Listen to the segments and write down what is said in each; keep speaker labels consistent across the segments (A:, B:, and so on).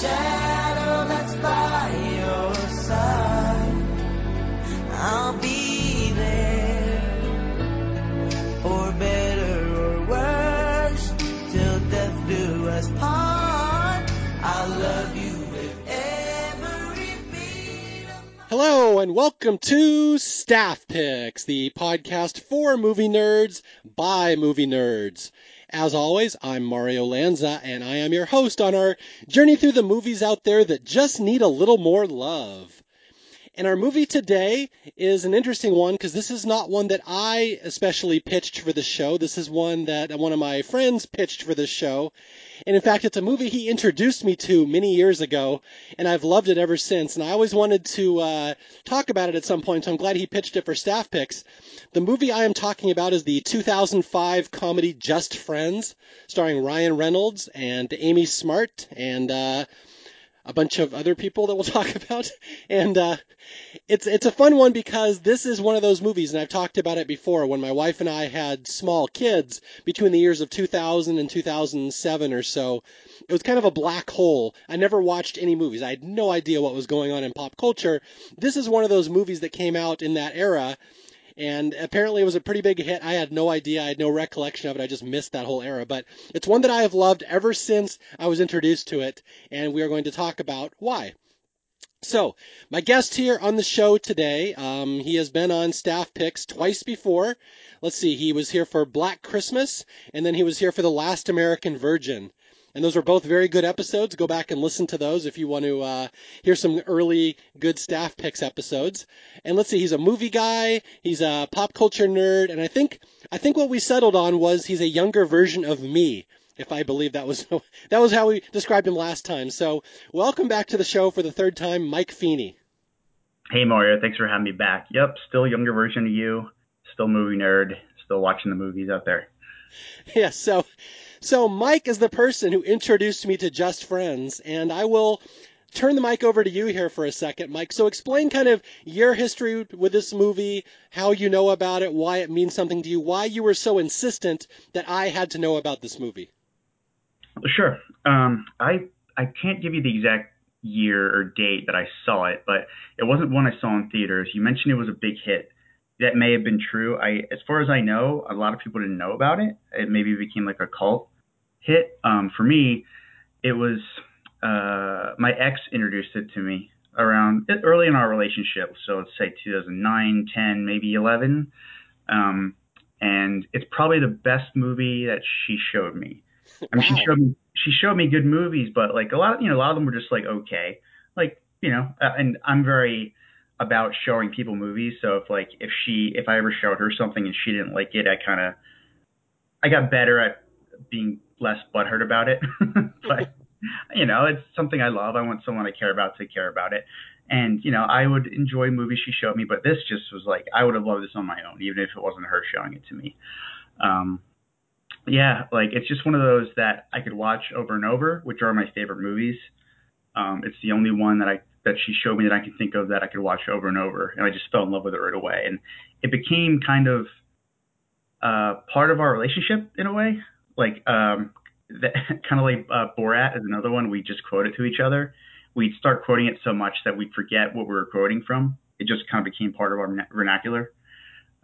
A: shadow that's by your side. I'll be there for better or worse till death do us part. I love you with every beat
B: Hello and welcome to Staff Picks, the podcast for movie nerds by movie nerds. As always, I'm Mario Lanza and I am your host on our journey through the movies out there that just need a little more love. And our movie today is an interesting one because this is not one that I especially pitched for the show. This is one that one of my friends pitched for the show. And in fact, it's a movie he introduced me to many years ago, and I've loved it ever since. And I always wanted to uh, talk about it at some point, so I'm glad he pitched it for staff picks. The movie I am talking about is the 2005 comedy Just Friends, starring Ryan Reynolds and Amy Smart and uh, a bunch of other people that we'll talk about. And uh, it's it's a fun one because this is one of those movies, and I've talked about it before. When my wife and I had small kids between the years of 2000 and 2007 or so, it was kind of a black hole. I never watched any movies. I had no idea what was going on in pop culture. This is one of those movies that came out in that era. And apparently it was a pretty big hit. I had no idea. I had no recollection of it. I just missed that whole era. But it's one that I have loved ever since I was introduced to it. And we are going to talk about why. So, my guest here on the show today, um, he has been on staff picks twice before. Let's see, he was here for Black Christmas, and then he was here for The Last American Virgin. And those were both very good episodes. Go back and listen to those if you want to uh, hear some early good staff picks episodes. And let's see, he's a movie guy, he's a pop culture nerd, and I think I think what we settled on was he's a younger version of me if I believe that was that was how we described him last time. So, welcome back to the show for the third time, Mike Feeney.
C: Hey Mario, thanks for having me back. Yep, still younger version of you, still movie nerd, still watching the movies out there.
B: Yeah, so so Mike is the person who introduced me to Just Friends, and I will turn the mic over to you here for a second, Mike. So explain kind of your history with this movie, how you know about it, why it means something to you, why you were so insistent that I had to know about this movie.
C: Sure. Um, I I can't give you the exact year or date that I saw it, but it wasn't one I saw in theaters. You mentioned it was a big hit. That may have been true. I, as far as I know, a lot of people didn't know about it. It maybe became like a cult hit. Um, for me, it was uh, my ex introduced it to me around early in our relationship. So let's say 2009, 10, maybe 11. Um, and it's probably the best movie that she showed me. I mean,
B: Wow.
C: she showed me she showed me good movies, but like a lot, you know, a lot of them were just like okay, like you know. Uh, and I'm very about showing people movies. So if like if she if I ever showed her something and she didn't like it, I kind of I got better at being less butthurt about it. but you know, it's something I love. I want someone I care about to care about it. And you know, I would enjoy movies she showed me, but this just was like I would have loved this on my own, even if it wasn't her showing it to me. Um, yeah, like it's just one of those that I could watch over and over, which are my favorite movies. Um, it's the only one that I that she showed me that I can think of that I could watch over and over, and I just fell in love with it right away. And it became kind of uh, part of our relationship in a way, like um, kind of like uh, Borat is another one. We just quote it to each other. We'd start quoting it so much that we'd forget what we were quoting from. It just kind of became part of our vernacular.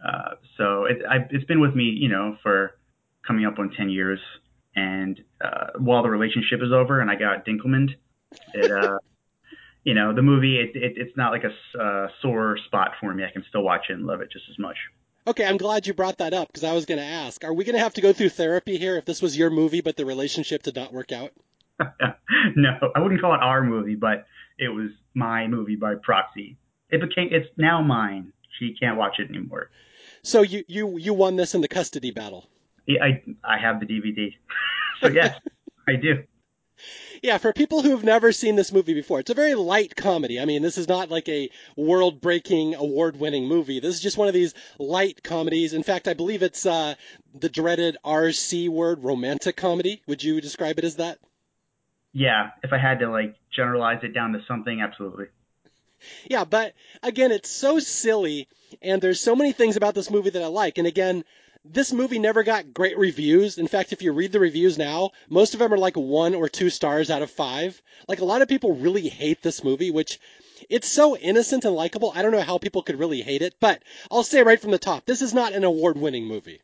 C: Uh, so it, it's been with me, you know, for coming up on 10 years. And uh, while the relationship is over and I got Dinkelman, it, uh, you know, the movie, it, it, it's not like a uh, sore spot for me. I can still watch it and love it just as much.
B: Okay, I'm glad you brought that up because I was going to ask, are we going to have to go through therapy here if this was your movie but the relationship did not work out?
C: no, I wouldn't call it our movie, but it was my movie by proxy. It became, it's now mine. She can't watch it anymore.
B: So you you you won this in the custody battle.
C: Yeah, I, I have the DVD. so yes, I do.
B: Yeah, for people who have never seen this movie before, it's a very light comedy. I mean, this is not like a world-breaking, award-winning movie. This is just one of these light comedies. In fact, I believe it's uh, the dreaded RC word, romantic comedy. Would you describe it as that?
C: Yeah, if I had to like generalize it down to something, absolutely.
B: Yeah, but again, it's so silly, and there's so many things about this movie that I like. And again, this movie never got great reviews. In fact, if you read the reviews now, most of them are like one or two stars out of five. Like a lot of people really hate this movie, which it's so innocent and likable. I don't know how people could really hate it, but I'll say right from the top, this is not an award-winning movie.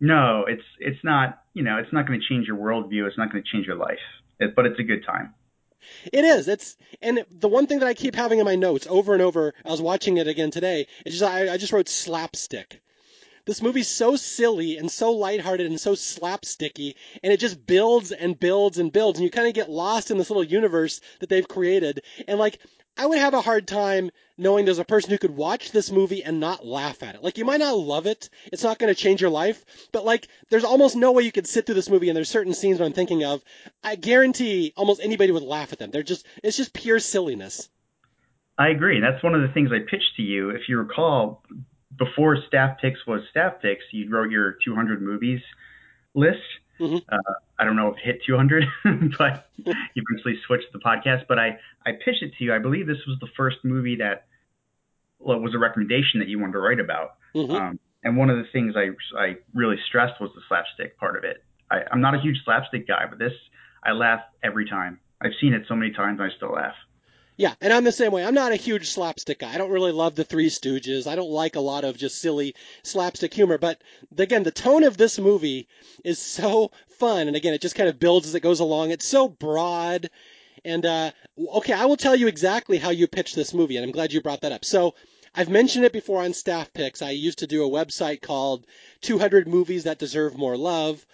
C: No, it's it's not. You know, it's not going to change your worldview. It's not going to change your life. It, but it's a good time.
B: It is. It's and the one thing that I keep having in my notes over and over. I was watching it again today. It's just I, I just wrote slapstick. This movie's so silly and so lighthearted and so slapsticky, and it just builds and builds and builds, and you kind of get lost in this little universe that they've created. And like, I would have a hard time knowing there's a person who could watch this movie and not laugh at it. Like, you might not love it, it's not going to change your life, but like, there's almost no way you could sit through this movie, and there's certain scenes that I'm thinking of. I guarantee almost anybody would laugh at them. They're just, it's just pure silliness.
C: I agree. That's one of the things I pitched to you. If you recall, before Staff Picks was Staff Picks, you wrote your 200 movies list.
B: Mm-hmm.
C: Uh, I don't know if it hit 200, but you eventually switched the podcast. But I, I pitched it to you. I believe this was the first movie that well, was a recommendation that you wanted to write about.
B: Mm-hmm.
C: Um, and one of the things I, I really stressed was the slapstick part of it. I, I'm not a huge slapstick guy, but this, I laugh every time. I've seen it so many times, I still laugh.
B: Yeah, and I'm the same way. I'm not a huge slapstick guy. I don't really love the Three Stooges. I don't like a lot of just silly slapstick humor. But again, the tone of this movie is so fun, and again, it just kind of builds as it goes along. It's so broad, and uh, okay, I will tell you exactly how you pitched this movie, and I'm glad you brought that up. So. I've mentioned it before on Staff Picks. I used to do a website called 200 Movies That Deserve More Love.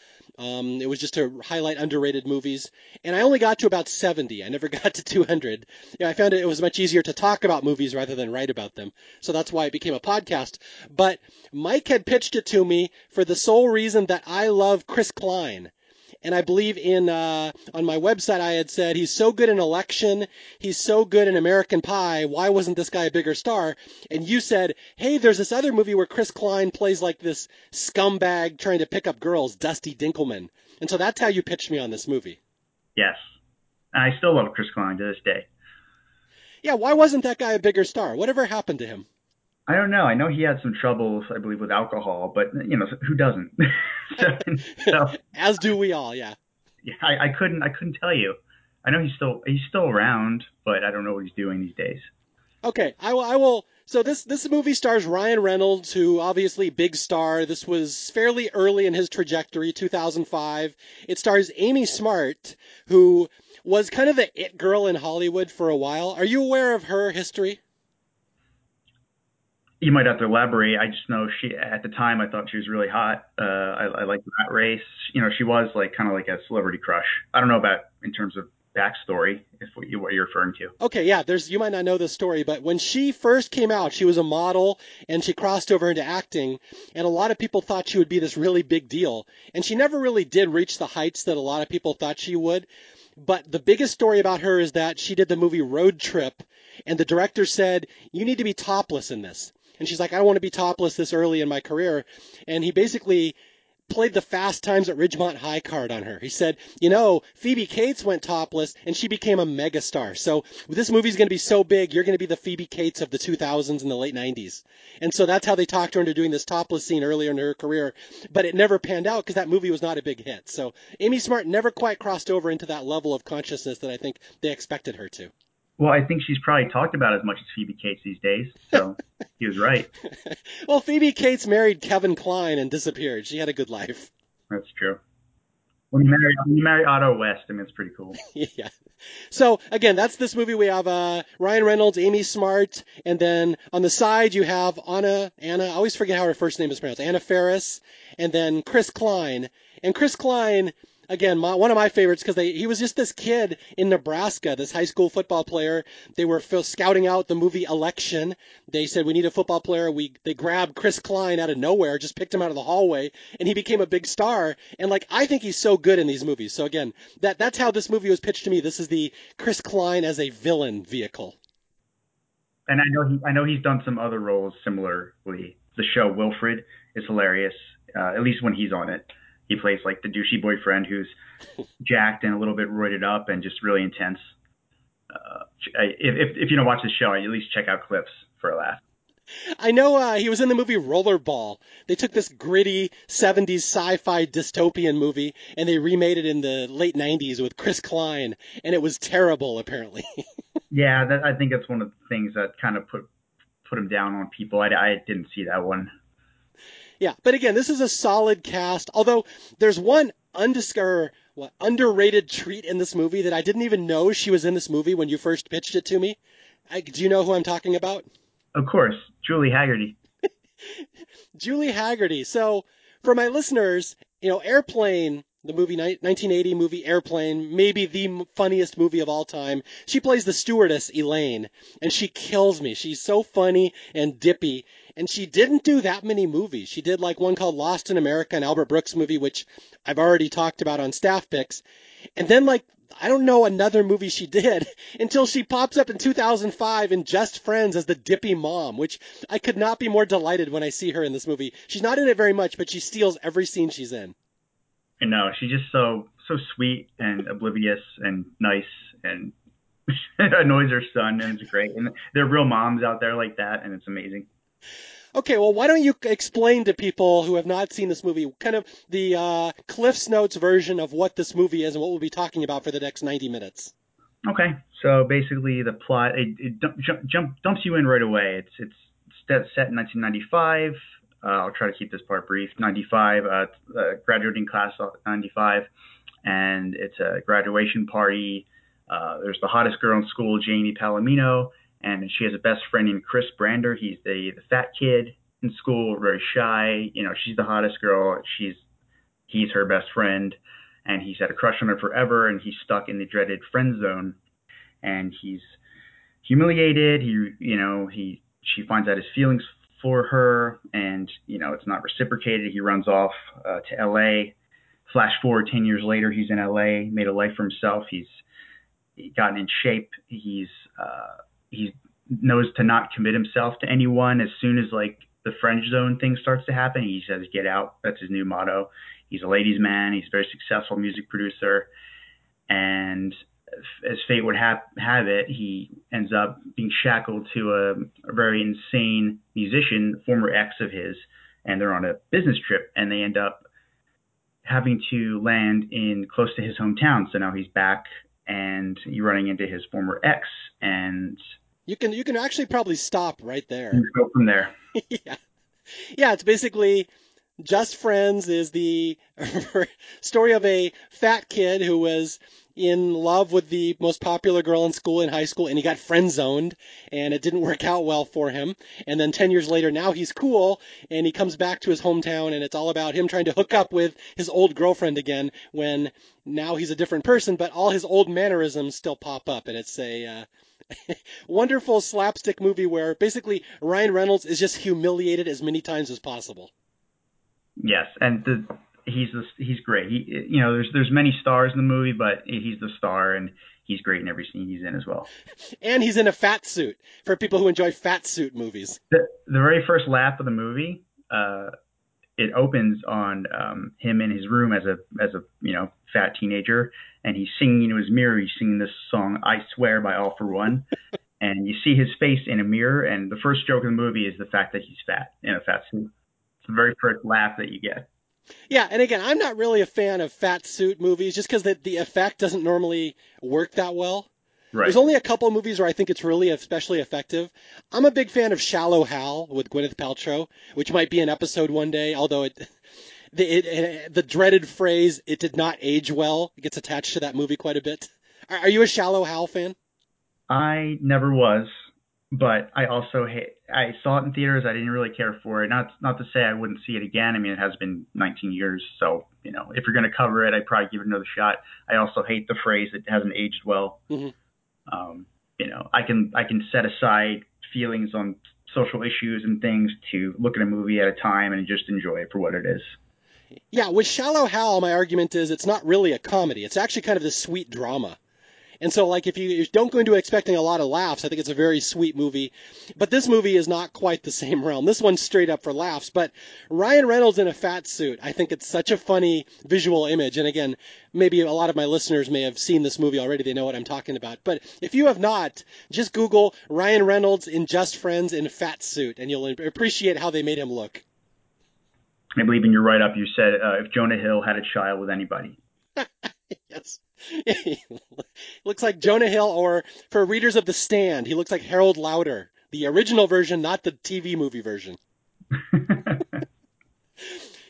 B: Um, it was just to highlight underrated movies, and I only got to about 70. I never got to 200. You know, I found it, it was much easier to talk about movies rather than write about them, so that's why it became a podcast. But Mike had pitched it to me for the sole reason that I love Chris Klein. And I believe in uh, on my website I had said he's so good in Election, he's so good in American Pie. Why wasn't this guy a bigger star? And you said, hey, there's this other movie where Chris Klein plays like this scumbag trying to pick up girls, Dusty Dinkelman. And so that's how you pitched me on this movie.
C: Yes. And I still love Chris Klein to this day.
B: Yeah, why wasn't that guy a bigger star? Whatever happened to him?
C: I don't know. I know he had some troubles, I believe, with alcohol, but you know, who doesn't? so, so,
B: As do we all, yeah.
C: yeah, I, I couldn't, I couldn't tell you. I know he's still, he's still around, but I don't know what he's doing these days.
B: Okay, I will. I will. So this this movie stars Ryan Reynolds, who obviously big star. This was fairly early in his trajectory, 2005. It stars Amy Smart, who was kind of the it girl in Hollywood for a while. Are you aware of her history?
C: You might have to elaborate. I just know she at the time I thought she was really hot. Uh, I, I liked that race. You know, she was like kind of like a celebrity crush. I don't know about in terms of backstory, if what, you, what you're referring to.
B: Okay, yeah, there's you might not know this story, but when she first came out, she was a model and she crossed over into acting, and a lot of people thought she would be this really big deal, and she never really did reach the heights that a lot of people thought she would. But the biggest story about her is that she did the movie Road Trip, and the director said, "You need to be topless in this." And she's like, "I want to be topless this early in my career," and he basically played the Fast Times at Ridgemont High card on her. He said, you know, Phoebe Cates went topless and she became a megastar. So this movie's going to be so big, you're going to be the Phoebe Cates of the 2000s and the late 90s. And so that's how they talked her into doing this topless scene earlier in her career. But it never panned out because that movie was not a big hit. So Amy Smart never quite crossed over into that level of consciousness that I think they expected her to.
C: Well, I think she's probably talked about as much as Phoebe Cates these days. So he was right.
B: well, Phoebe Cates married Kevin Kline and disappeared. She had a good life.
C: That's true. When you marry when you marry Otto West, I mean it's pretty cool.
B: yeah. So again, that's this movie. We have uh, Ryan Reynolds, Amy Smart, and then on the side you have Anna. Anna. I always forget how her first name is pronounced. Anna Faris, and then Chris Klein. And Chris Klein again, my, one of my favorites because he was just this kid in Nebraska, this high school football player. They were scouting out the movie Election. They said we need a football player. We they grabbed Chris Klein out of nowhere, just picked him out of the hallway, and he became a big star. And like I think he's so good in these movies. So again, that that's how this movie was pitched to me. This is the Chris Klein as a villain vehicle.
C: And I know he, I know he's done some other roles similarly. The show Wilfred is hilarious, uh, at least when he's on it. He plays like the douchey boyfriend who's jacked and a little bit roided up and just really intense. Uh, if, if, if you don't watch the show, at least check out clips for a laugh.
B: I know uh, he was in the movie Rollerball. They took this gritty 70s sci-fi dystopian movie and they remade it in the late 90s with Chris Klein, and it was terrible apparently.
C: yeah, that, I think that's one of the things that kind of put put him down on people. I, I didn't see that one.
B: Yeah, but again, this is a solid cast. Although there's one undiscovered, what, underrated treat in this movie that I didn't even know she was in this movie when you first pitched it to me. I, do you know who I'm talking about?
C: Of course, Julie Hagerty.
B: Julie Hagerty. So, for my listeners, you know, Airplane, the movie 1980 movie Airplane, maybe the funniest movie of all time. She plays the stewardess Elaine, and she kills me. She's so funny and dippy, and she didn't do that many movies. She did like one called Lost in America, an Albert Brooks movie, which I've already talked about on staff picks. And then like I don't know another movie she did until she pops up in 2005 in Just Friends as the dippy mom, which I could not be more delighted when I see her in this movie. She's not in it very much, but she steals every scene she's in.
C: I know she's just so so sweet and oblivious and nice and annoys her son and it's great. And there are real moms out there like that, and it's amazing.
B: Okay, well, why don't you explain to people who have not seen this movie kind of the uh, Cliff's Notes version of what this movie is and what we'll be talking about for the next 90 minutes?
C: Okay, so basically the plot it, it jump, jump, dumps you in right away. It's it's set in 1995. Uh, I'll try to keep this part brief. 95, uh, uh, graduating class of 95, and it's a graduation party. Uh, there's the hottest girl in school, Jamie Palomino, and she has a best friend named Chris Brander. He's the the fat kid in school, very shy. You know, she's the hottest girl. She's he's her best friend, and he's had a crush on her forever, and he's stuck in the dreaded friend zone, and he's humiliated. He you know he she finds out his feelings for her, and you know it's not reciprocated. He runs off uh, to L.A. Flash forward ten years later, he's in L.A. made a life for himself. He's gotten in shape. He's uh, he knows to not commit himself to anyone as soon as like the friend zone thing starts to happen. He says, "Get out." That's his new motto. He's a ladies' man. He's a very successful music producer, and as fate would have have it, he ends up being shackled to a, a very insane musician, former ex of his, and they're on a business trip, and they end up having to land in close to his hometown. So now he's back and you're running into his former ex and
B: you can you can actually probably stop right there.
C: Go from there.
B: yeah, yeah. It's basically just Friends is the story of a fat kid who was in love with the most popular girl in school in high school and he got friend zoned and it didn't work out well for him. And then 10 years later, now he's cool and he comes back to his hometown and it's all about him trying to hook up with his old girlfriend again when now he's a different person, but all his old mannerisms still pop up and it's a, uh, wonderful slapstick movie where basically Ryan Reynolds is just humiliated as many times as possible.
C: Yes, and the, he's the, he's great. He you know there's there's many stars in the movie, but he's the star and he's great in every scene he's in as well.
B: And he's in a fat suit for people who enjoy fat suit movies.
C: The the very first lap of the movie, uh, it opens on um, him in his room as a as a you know fat teenager, and he's singing into his mirror. He's singing this song "I Swear" by All-4-One, and you see his face in a mirror. And the first joke in the movie is the fact that he's fat in a fat suit. It's the very first laugh that you get.
B: Yeah, and again, I'm not really a fan of fat suit movies just because the, the effect doesn't normally work that well.
C: Right.
B: There's only a couple movies where I think it's really especially effective. I'm a big fan of Shallow Hal with Gwyneth Paltrow, which might be an episode one day, although it, the, it, it, the dreaded phrase "it did not age well" gets attached to that movie quite a bit. Are, are you a Shallow Hal fan?
C: I never was but I also hate. I saw it in theaters. I didn't really care for it. Not not to say I wouldn't see it again. I mean, it has been 19 years, so you know, if you're going to cover it, I'd probably give it another shot. I also hate the phrase "it hasn't aged well."
B: Mm-hmm.
C: Um, you know, I can I can set aside feelings on social issues and things to look at a movie at a time and just enjoy it for what it is.
B: Yeah, with Shallow Hal, my argument is it's not really a comedy. It's actually kind of this sweet drama And so, like, if you don't go into expecting a lot of laughs, I think it's a very sweet movie. But this movie is not quite the same realm. This one's straight up for laughs. But Ryan Reynolds in a fat suit, I think it's such a funny visual image. And again, maybe a lot of my listeners may have seen this movie already. They know what I'm talking about. But if you have not, just Google Ryan Reynolds in Just Friends in fat suit, and you'll appreciate how they made him look.
C: I believe in your write up you said uh, if Jonah Hill had a child with anybody.
B: yes. He looks like Jonah Hill, or for readers of The Stand, he looks like Harold Lauder, the original version, not the TV movie version.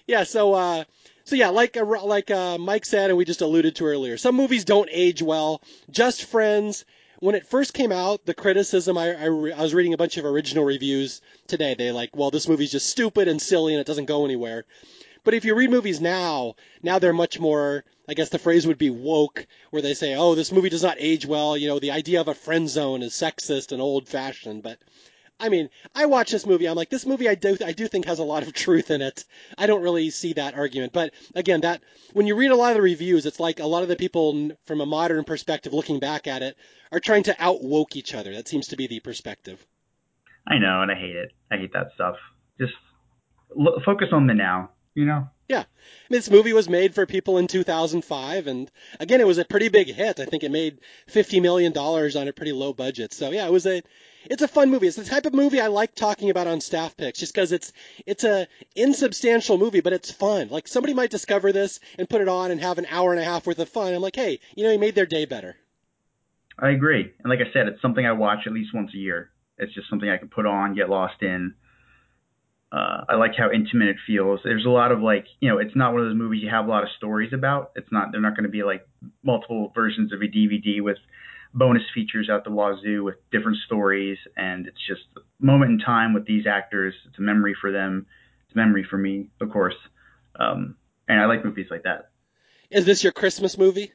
B: yeah, so uh, so yeah, like uh, like uh, Mike said, and we just alluded to earlier, some movies don't age well. Just Friends. When it first came out, the criticism I, I, I was reading a bunch of original reviews today. They like, well, this movie's just stupid and silly and it doesn't go anywhere. But if you read movies now, now they're much more, I guess the phrase would be woke, where they say, oh, this movie does not age well. You know, the idea of a friend zone is sexist and old fashioned. But I mean, I watch this movie. I'm like, this movie I do I do think has a lot of truth in it. I don't really see that argument. But again, that when you read a lot of the reviews, it's like a lot of the people from a modern perspective looking back at it are trying to out woke each other. That seems to be the perspective.
C: I know, and I hate it. I hate that stuff. Just focus on the now you know?
B: Yeah. This movie was made for people in 2005, and again, it was a pretty big hit. I think it made $50 million on a pretty low budget. So yeah, it was a, it's a fun movie. It's the type of movie I like talking about on staff picks, just because it's, it's a insubstantial movie, but it's fun. Like somebody might discover this and put it on and have an hour and a half worth of fun. I'm like, hey, you know, you made their day better.
C: I agree. And like I said, it's something I watch at least once a year. It's just something I can put on, get lost in, uh, I like how intimate it feels. There's a lot of like, you know, it's not one of those movies you have a lot of stories about. It's not, they're not going to be like multiple versions of a DVD with bonus features out the wazoo with different stories. And it's just a moment in time with these actors. It's a memory for them. It's a memory for me, of course. Um, and I like movies like that.
B: Is this your Christmas movie?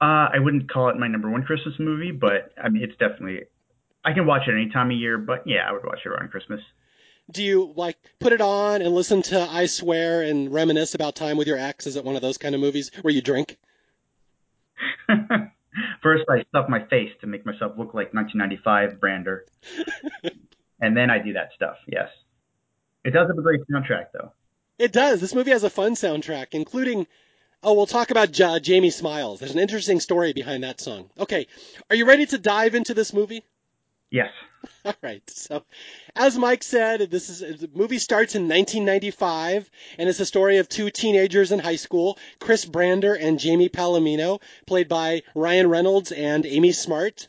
C: Uh, I wouldn't call it my number one Christmas movie, but I mean, it's definitely, I can watch it any time of year, but yeah, I would watch it around Christmas
B: do you like put it on and listen to I Swear and reminisce about time with your ex? Is it one of those kind of movies where you drink?
C: First, I stuff my face to make myself look like 1995 Brander, and then I do that stuff. Yes, it does have a great soundtrack, though.
B: It does. This movie has a fun soundtrack, including. Oh, we'll talk about Jamie Smiles. There's an interesting story behind that song. Okay, are you ready to dive into this movie?
C: Yes.
B: All right. So, as Mike said, this is the movie starts in 1995, and it's the story of two teenagers in high school, Chris Brander and Jamie Palomino, played by Ryan Reynolds and Amy Smart.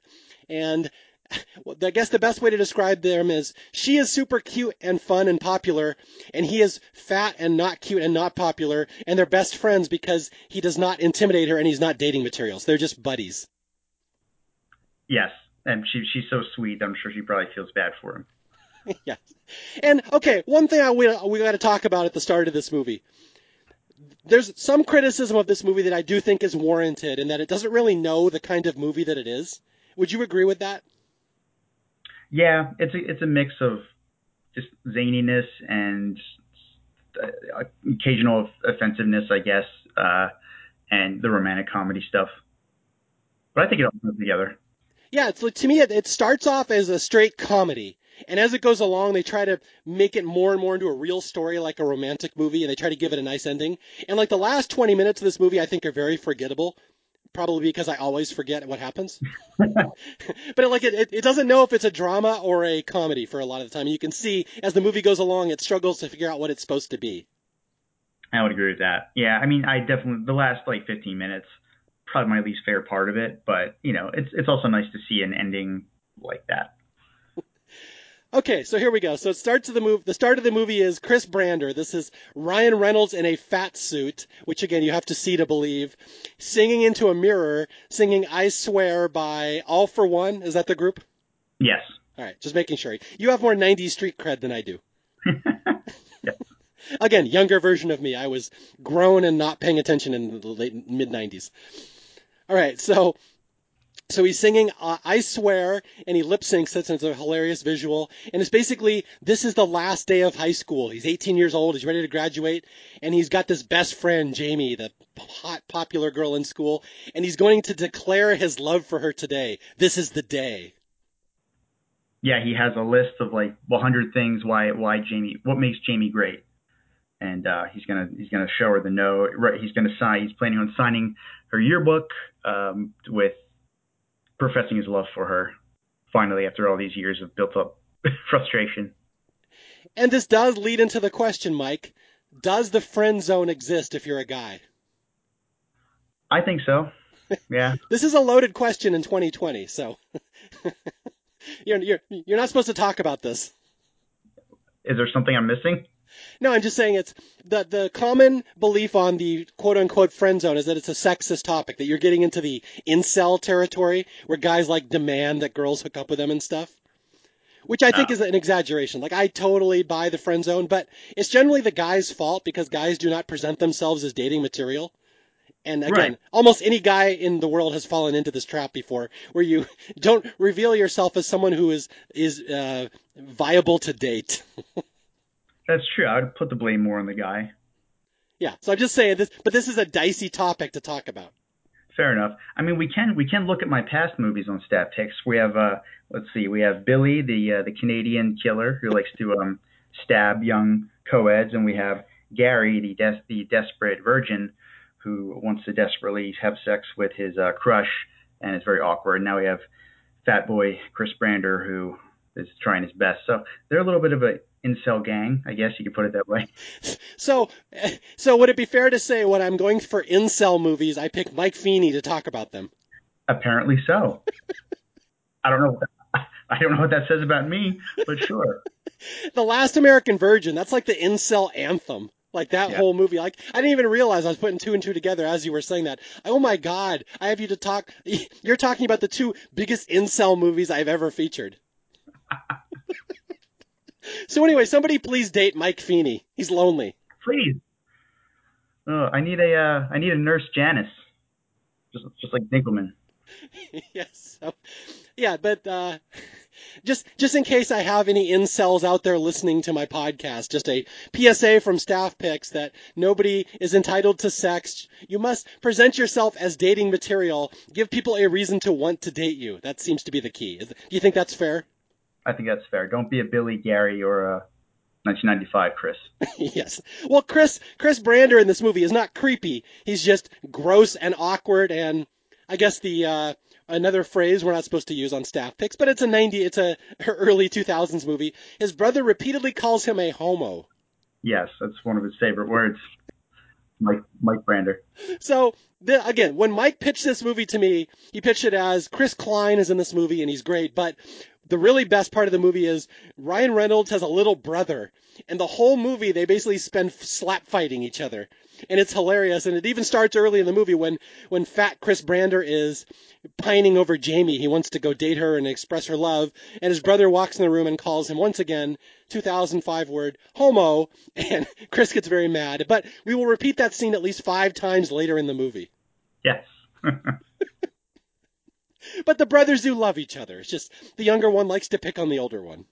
B: And I guess the best way to describe them is she is super cute and fun and popular, and he is fat and not cute and not popular, and they're best friends because he does not intimidate her and he's not dating materials. They're just buddies.
C: Yes, and she she's so sweet. I'm sure she probably feels bad for him.
B: yes. And okay, one thing I we we got to talk about at the start of this movie. There's some criticism of this movie that I do think is warranted, in that it doesn't really know the kind of movie that it is. Would you agree with that?
C: Yeah, it's a it's a mix of just zaniness and uh, occasional offensiveness, I guess, uh, and the romantic comedy stuff. But I think it all comes together.
B: Yeah, it's like to me it, it starts off as a straight comedy. And as it goes along, they try to make it more and more into a real story, like a romantic movie, and they try to give it a nice ending. And like the last 20 minutes of this movie, I think are very forgettable, probably because I always forget what happens. but it, like it, it doesn't know if it's a drama or a comedy for a lot of the time. You can see as the movie goes along, it struggles to figure out what it's supposed to be.
C: I would agree with that. Yeah, I mean, I definitely the last like 15 minutes probably my least favorite part of it, but you know, it's it's also nice to see an ending like that.
B: Okay, so here we go. So it starts of the move. The start of the movie is Chris Brander. This is Ryan Reynolds in a fat suit, which again you have to see to believe, singing into a mirror, singing "I Swear" by All-4-One. Is that the group?
C: Yes.
B: All right, just making sure. You have more '90s street cred than I do.
C: yes.
B: Again, younger version of me. I was grown and not paying attention in the late mid '90s. All right, so So he's singing uh, I Swear, and he lip syncs it, and it's a hilarious visual. And it's basically, this is the last day of high school. He's 18 years old, he's ready to graduate, and he's got this best friend, Jamie, the hot, popular girl in school, and he's going to declare his love for her today. This is the day.
C: Yeah, he has a list of like 100 things why why Jamie what makes Jamie great, and uh, he's gonna he's gonna show her the note. Right, he's gonna sign. He's planning on signing her yearbook um, with professing his love for her finally after all these years of built up frustration.
B: And this does lead into the question, Mike. Does the friend zone exist if you're a guy?
C: I think so. Yeah.
B: this is a loaded question in 2020, so you're you're you're not supposed to talk about this.
C: Is there something I'm missing?
B: No, I'm just saying it's the the common belief on the quote unquote friend zone is that it's a sexist topic, that you're getting into the incel territory where guys like demand that girls hook up with them and stuff. Which I think is an exaggeration. Like I totally buy the friend zone, but it's generally the guy's fault because guys do not present themselves as dating material. And again,
C: Right.
B: almost any guy in the world has fallen into this trap before, where you don't reveal yourself as someone who is is uh, viable to date.
C: That's true. I would put the blame more on the guy.
B: Yeah, so I'm just saying this, but this is a dicey topic to talk about.
C: Fair enough. I mean, we can we can look at my past movies on staff picks. We have uh, let's see, we have Billy, the uh, the Canadian killer who likes to um stab young co-eds, and we have Gary, the des- the desperate virgin who wants to desperately have sex with his uh, crush, and it's very awkward. Now we have Fat Boy Chris Brander who is trying his best. So they're a little bit of a incel gang, I guess you could put it that way.
B: So, so would it be fair to say when I'm going for incel movies, I pick Mike Feeney to talk about them?
C: Apparently so. I don't know. What that, I don't know what that says about me, but sure.
B: The Last American Virgin, that's like the incel anthem. Like that
C: Yeah.
B: whole movie. Like I didn't even realize I was putting two and two together as you were saying that. Oh my god, I have you to talk. You're talking about the two biggest incel movies I've ever featured. So anyway, somebody please date Mike Feeney. He's lonely.
C: Please. Oh, I need a uh, I need a nurse Janice, just just like Dinkelman.
B: yes. So, yeah, but uh, just just in case I have any incels out there listening to my podcast, just a PSA from Staff Picks that nobody is entitled to sex. You must present yourself as dating material. Give people a reason to want to date you. That seems to be the key. Do you think that's fair?
C: I think that's fair. Don't be a Billy Gary or a 1995 Chris.
B: yes. Well, Chris Chris Brander in this movie is not creepy. He's just gross and awkward and I guess the uh, another phrase we're not supposed to use on staff picks, but it's a 90 it's a early 2000s movie. His brother repeatedly calls him a homo.
C: Yes, that's one of his favorite words. Mike Mike Brander.
B: So the, again, when Mike pitched this movie to me, he pitched it as Chris Klein is in this movie and he's great, but the really best part of the movie is Ryan Reynolds has a little brother, and the whole movie they basically spend slap fighting each other, and it's hilarious. And it even starts early in the movie when when fat Chris Brander is pining over Jamie. He wants to go date her and express her love, and his brother walks in the room and calls him once again 2005 word homo, and Chris gets very mad. But we will repeat that scene at least five times later in the movie.
C: Yes.
B: But the brothers do love each other. It's just the younger one likes to pick on the older one.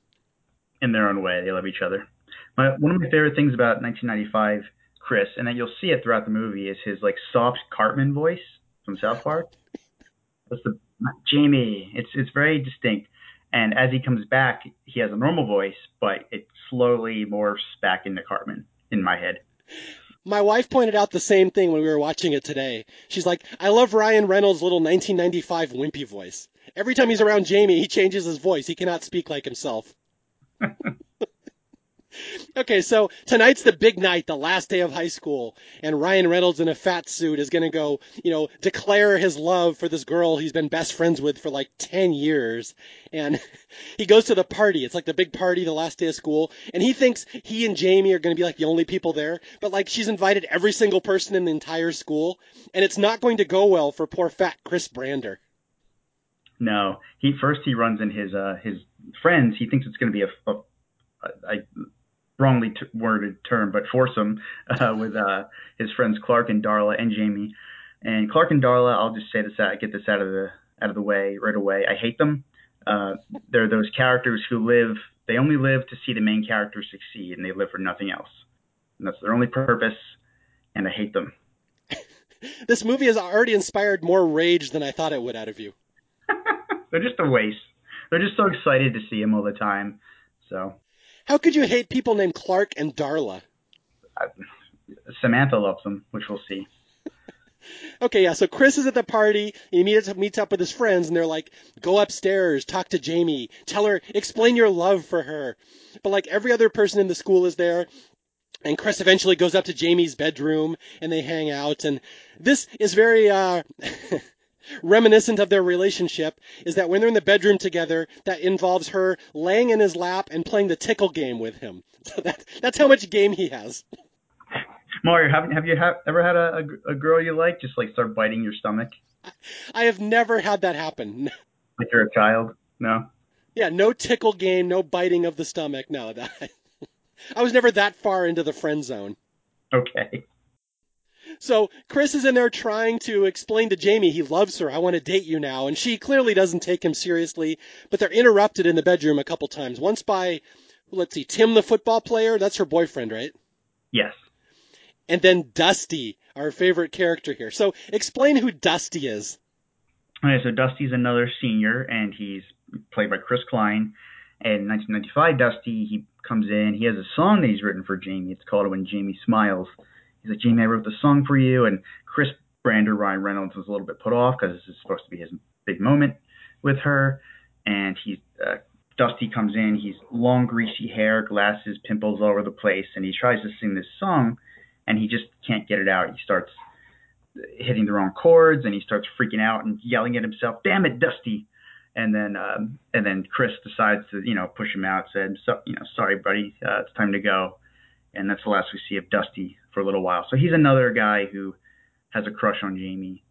C: in their own way. They love each other. My, one of my favorite things about 1995 Chris, and that you'll see it throughout the movie, is his like soft Cartman voice from South Park. That's the Jamie. It's it's very distinct. And as he comes back, he has a normal voice, but it slowly morphs back into Cartman in my head.
B: My wife pointed out the same thing when we were watching it today. She's like, I love Ryan Reynolds' little 1995 wimpy voice. Every time he's around Jamie, he changes his voice. He cannot speak like himself. okay, so tonight's the big night, the last day of high school, and Ryan Reynolds in a fat suit is going to go, you know, declare his love for this girl he's been best friends with for like 10 years. And he goes to the party. It's like the big party, the last day of school, and he thinks he and Jamie are going to be like the only people there, but like she's invited every single person in the entire school, and it's not going to go well for poor fat Chris Brander.
C: No, he first he runs in his uh his friends. He thinks it's going to be a, wrongly t- worded term, but foursome uh, with uh his friends Clark and Darla and Jamie. And Clark and Darla, I'll just say this out, get this out of the out of the way right away. I hate them. Uh, they're those characters who live. They only live to see the main character succeed, and they live for nothing else. And that's their only purpose. And I hate them.
B: this movie has already inspired more rage than I thought it would out of you.
C: they're just a waste. They're just so excited to see him all the time. So.
B: How could you hate people named Clark and Darla?
C: I, Samantha loves them, which we'll see.
B: okay, yeah. So Chris is at the party. He meets up, meets up with his friends, and they're like, "Go upstairs, talk to Jamie, tell her, explain your love for her." But like every other person in the school is there, and Chris eventually goes up to Jamie's bedroom, and they hang out. And this is very uh, reminiscent of their relationship. Is that when they're in the bedroom together, that involves her laying in his lap and playing the tickle game with him. So that that's how much game he has.
C: Mario, have have you ha- ever had a, a, a girl you like just like start biting your stomach?
B: I have never had that happen.
C: Like you're a child? No.
B: Yeah, no tickle game, no biting of the stomach. No, that I was never that far into the friend zone.
C: Okay.
B: So Chris is in there trying to explain to Jamie he loves her. I want to date you now, and she clearly doesn't take him seriously. But they're interrupted in the bedroom a couple times. Once by, let's see, Tim the football player. That's her boyfriend, right?
C: Yes
B: and then Dusty, our favorite character here. So explain who Dusty is.
C: Okay, so Dusty's another senior, and he's played by Chris Klein. And in 1995, Dusty he comes in. He has a song that he's written for Jamie. It's called "When Jamie Smiles." He's like, Jamie, I wrote the song for you. And Chris Brander, Ryan Reynolds, was a little bit put off because this is supposed to be his big moment with her. And he's uh, Dusty comes in. He's long, greasy hair, glasses, pimples all over the place, and he tries to sing this song and he just can't get it out. He starts hitting the wrong chords and he starts freaking out and yelling at himself, "Damn it, Dusty!" And then um, and then Chris decides to you know push him out, said, so, "You know, sorry, buddy, uh, it's time to go." And that's the last we see of Dusty for a little while. So he's another guy who has a crush on Jamie.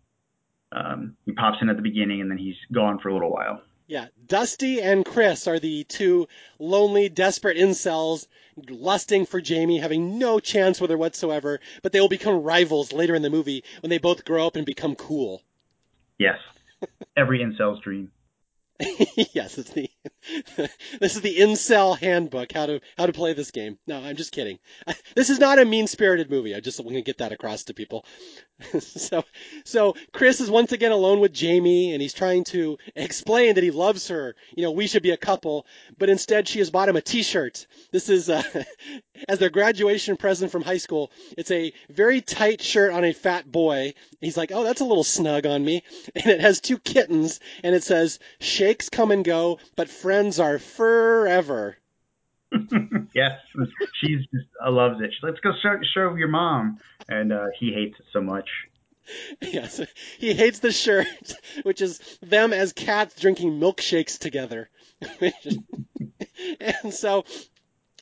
C: Um, he pops in at the beginning and then he's gone for a little while.
B: Yeah, Dusty and Chris are the two lonely, desperate incels lusting for Jamie, having no chance with her whatsoever, but they will become rivals later in the movie when they both grow up and become cool.
C: Yes. Every incel's dream.
B: yes, it's the this is the incel handbook how to how to play this game. No, I'm just kidding. this is not a mean spirited movie. I just want to get that across to people. so so Chris is once again alone with Jamie and he's trying to explain that he loves her. You know, we should be a couple, but instead she has bought him a T-shirt. This is uh, as their graduation present from high school. It's a very tight shirt on a fat boy. He's like, "Oh, that's a little snug on me." And it has two kittens and it says, "Shakes come and go, but friends are forever."
C: yes, she's just uh, loves it. Like, let's go show, show your mom, and uh, he hates it so much.
B: Yes, he hates the shirt, which is them as cats drinking milkshakes together. and so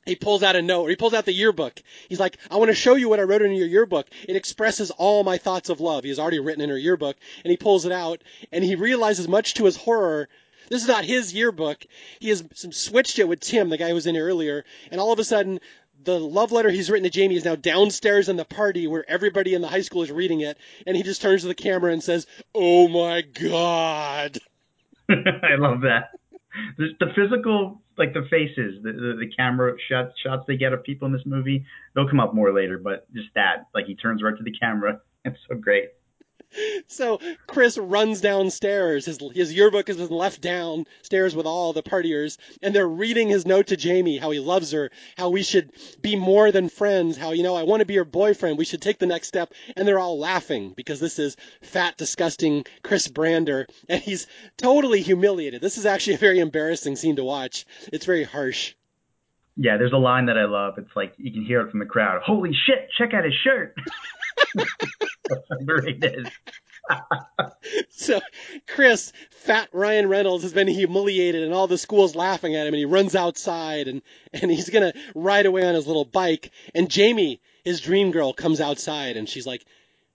B: he pulls out a note, or he pulls out the yearbook. He's like, I want to show you what I wrote in your yearbook. It expresses all my thoughts of love. He has already written in her yearbook, and he pulls it out, and he realizes, much to his horror, this is not his yearbook. He has switched it with Tim, the guy who was in here earlier, and all of a sudden, the love letter he's written to Jamie is now downstairs in the party where everybody in the high school is reading it, and he just turns to the camera and says, "Oh my god."
C: I love that. The, the physical, like the faces, the, the, the camera shots shots they get of people in this movie, they'll come up more later. But just that, like he turns right to the camera, it's so great
B: so Chris runs downstairs. His his yearbook has been left downstairs with all the partiers, and they're reading his note to Jamie, how he loves her, how we should be more than friends, how you know I want to be your boyfriend. We should take the next step, and they're all laughing because this is fat, disgusting Chris Brander, and he's totally humiliated. This is actually a very embarrassing scene to watch. It's very harsh.
C: Yeah, there's a line that I love. It's like you can hear it from the crowd. Holy shit! Check out his shirt.
B: so Chris, fat Ryan Reynolds, has been humiliated, and all the school's laughing at him, and he runs outside, and and he's gonna ride away on his little bike, and Jamie, his dream girl, comes outside, and she's like.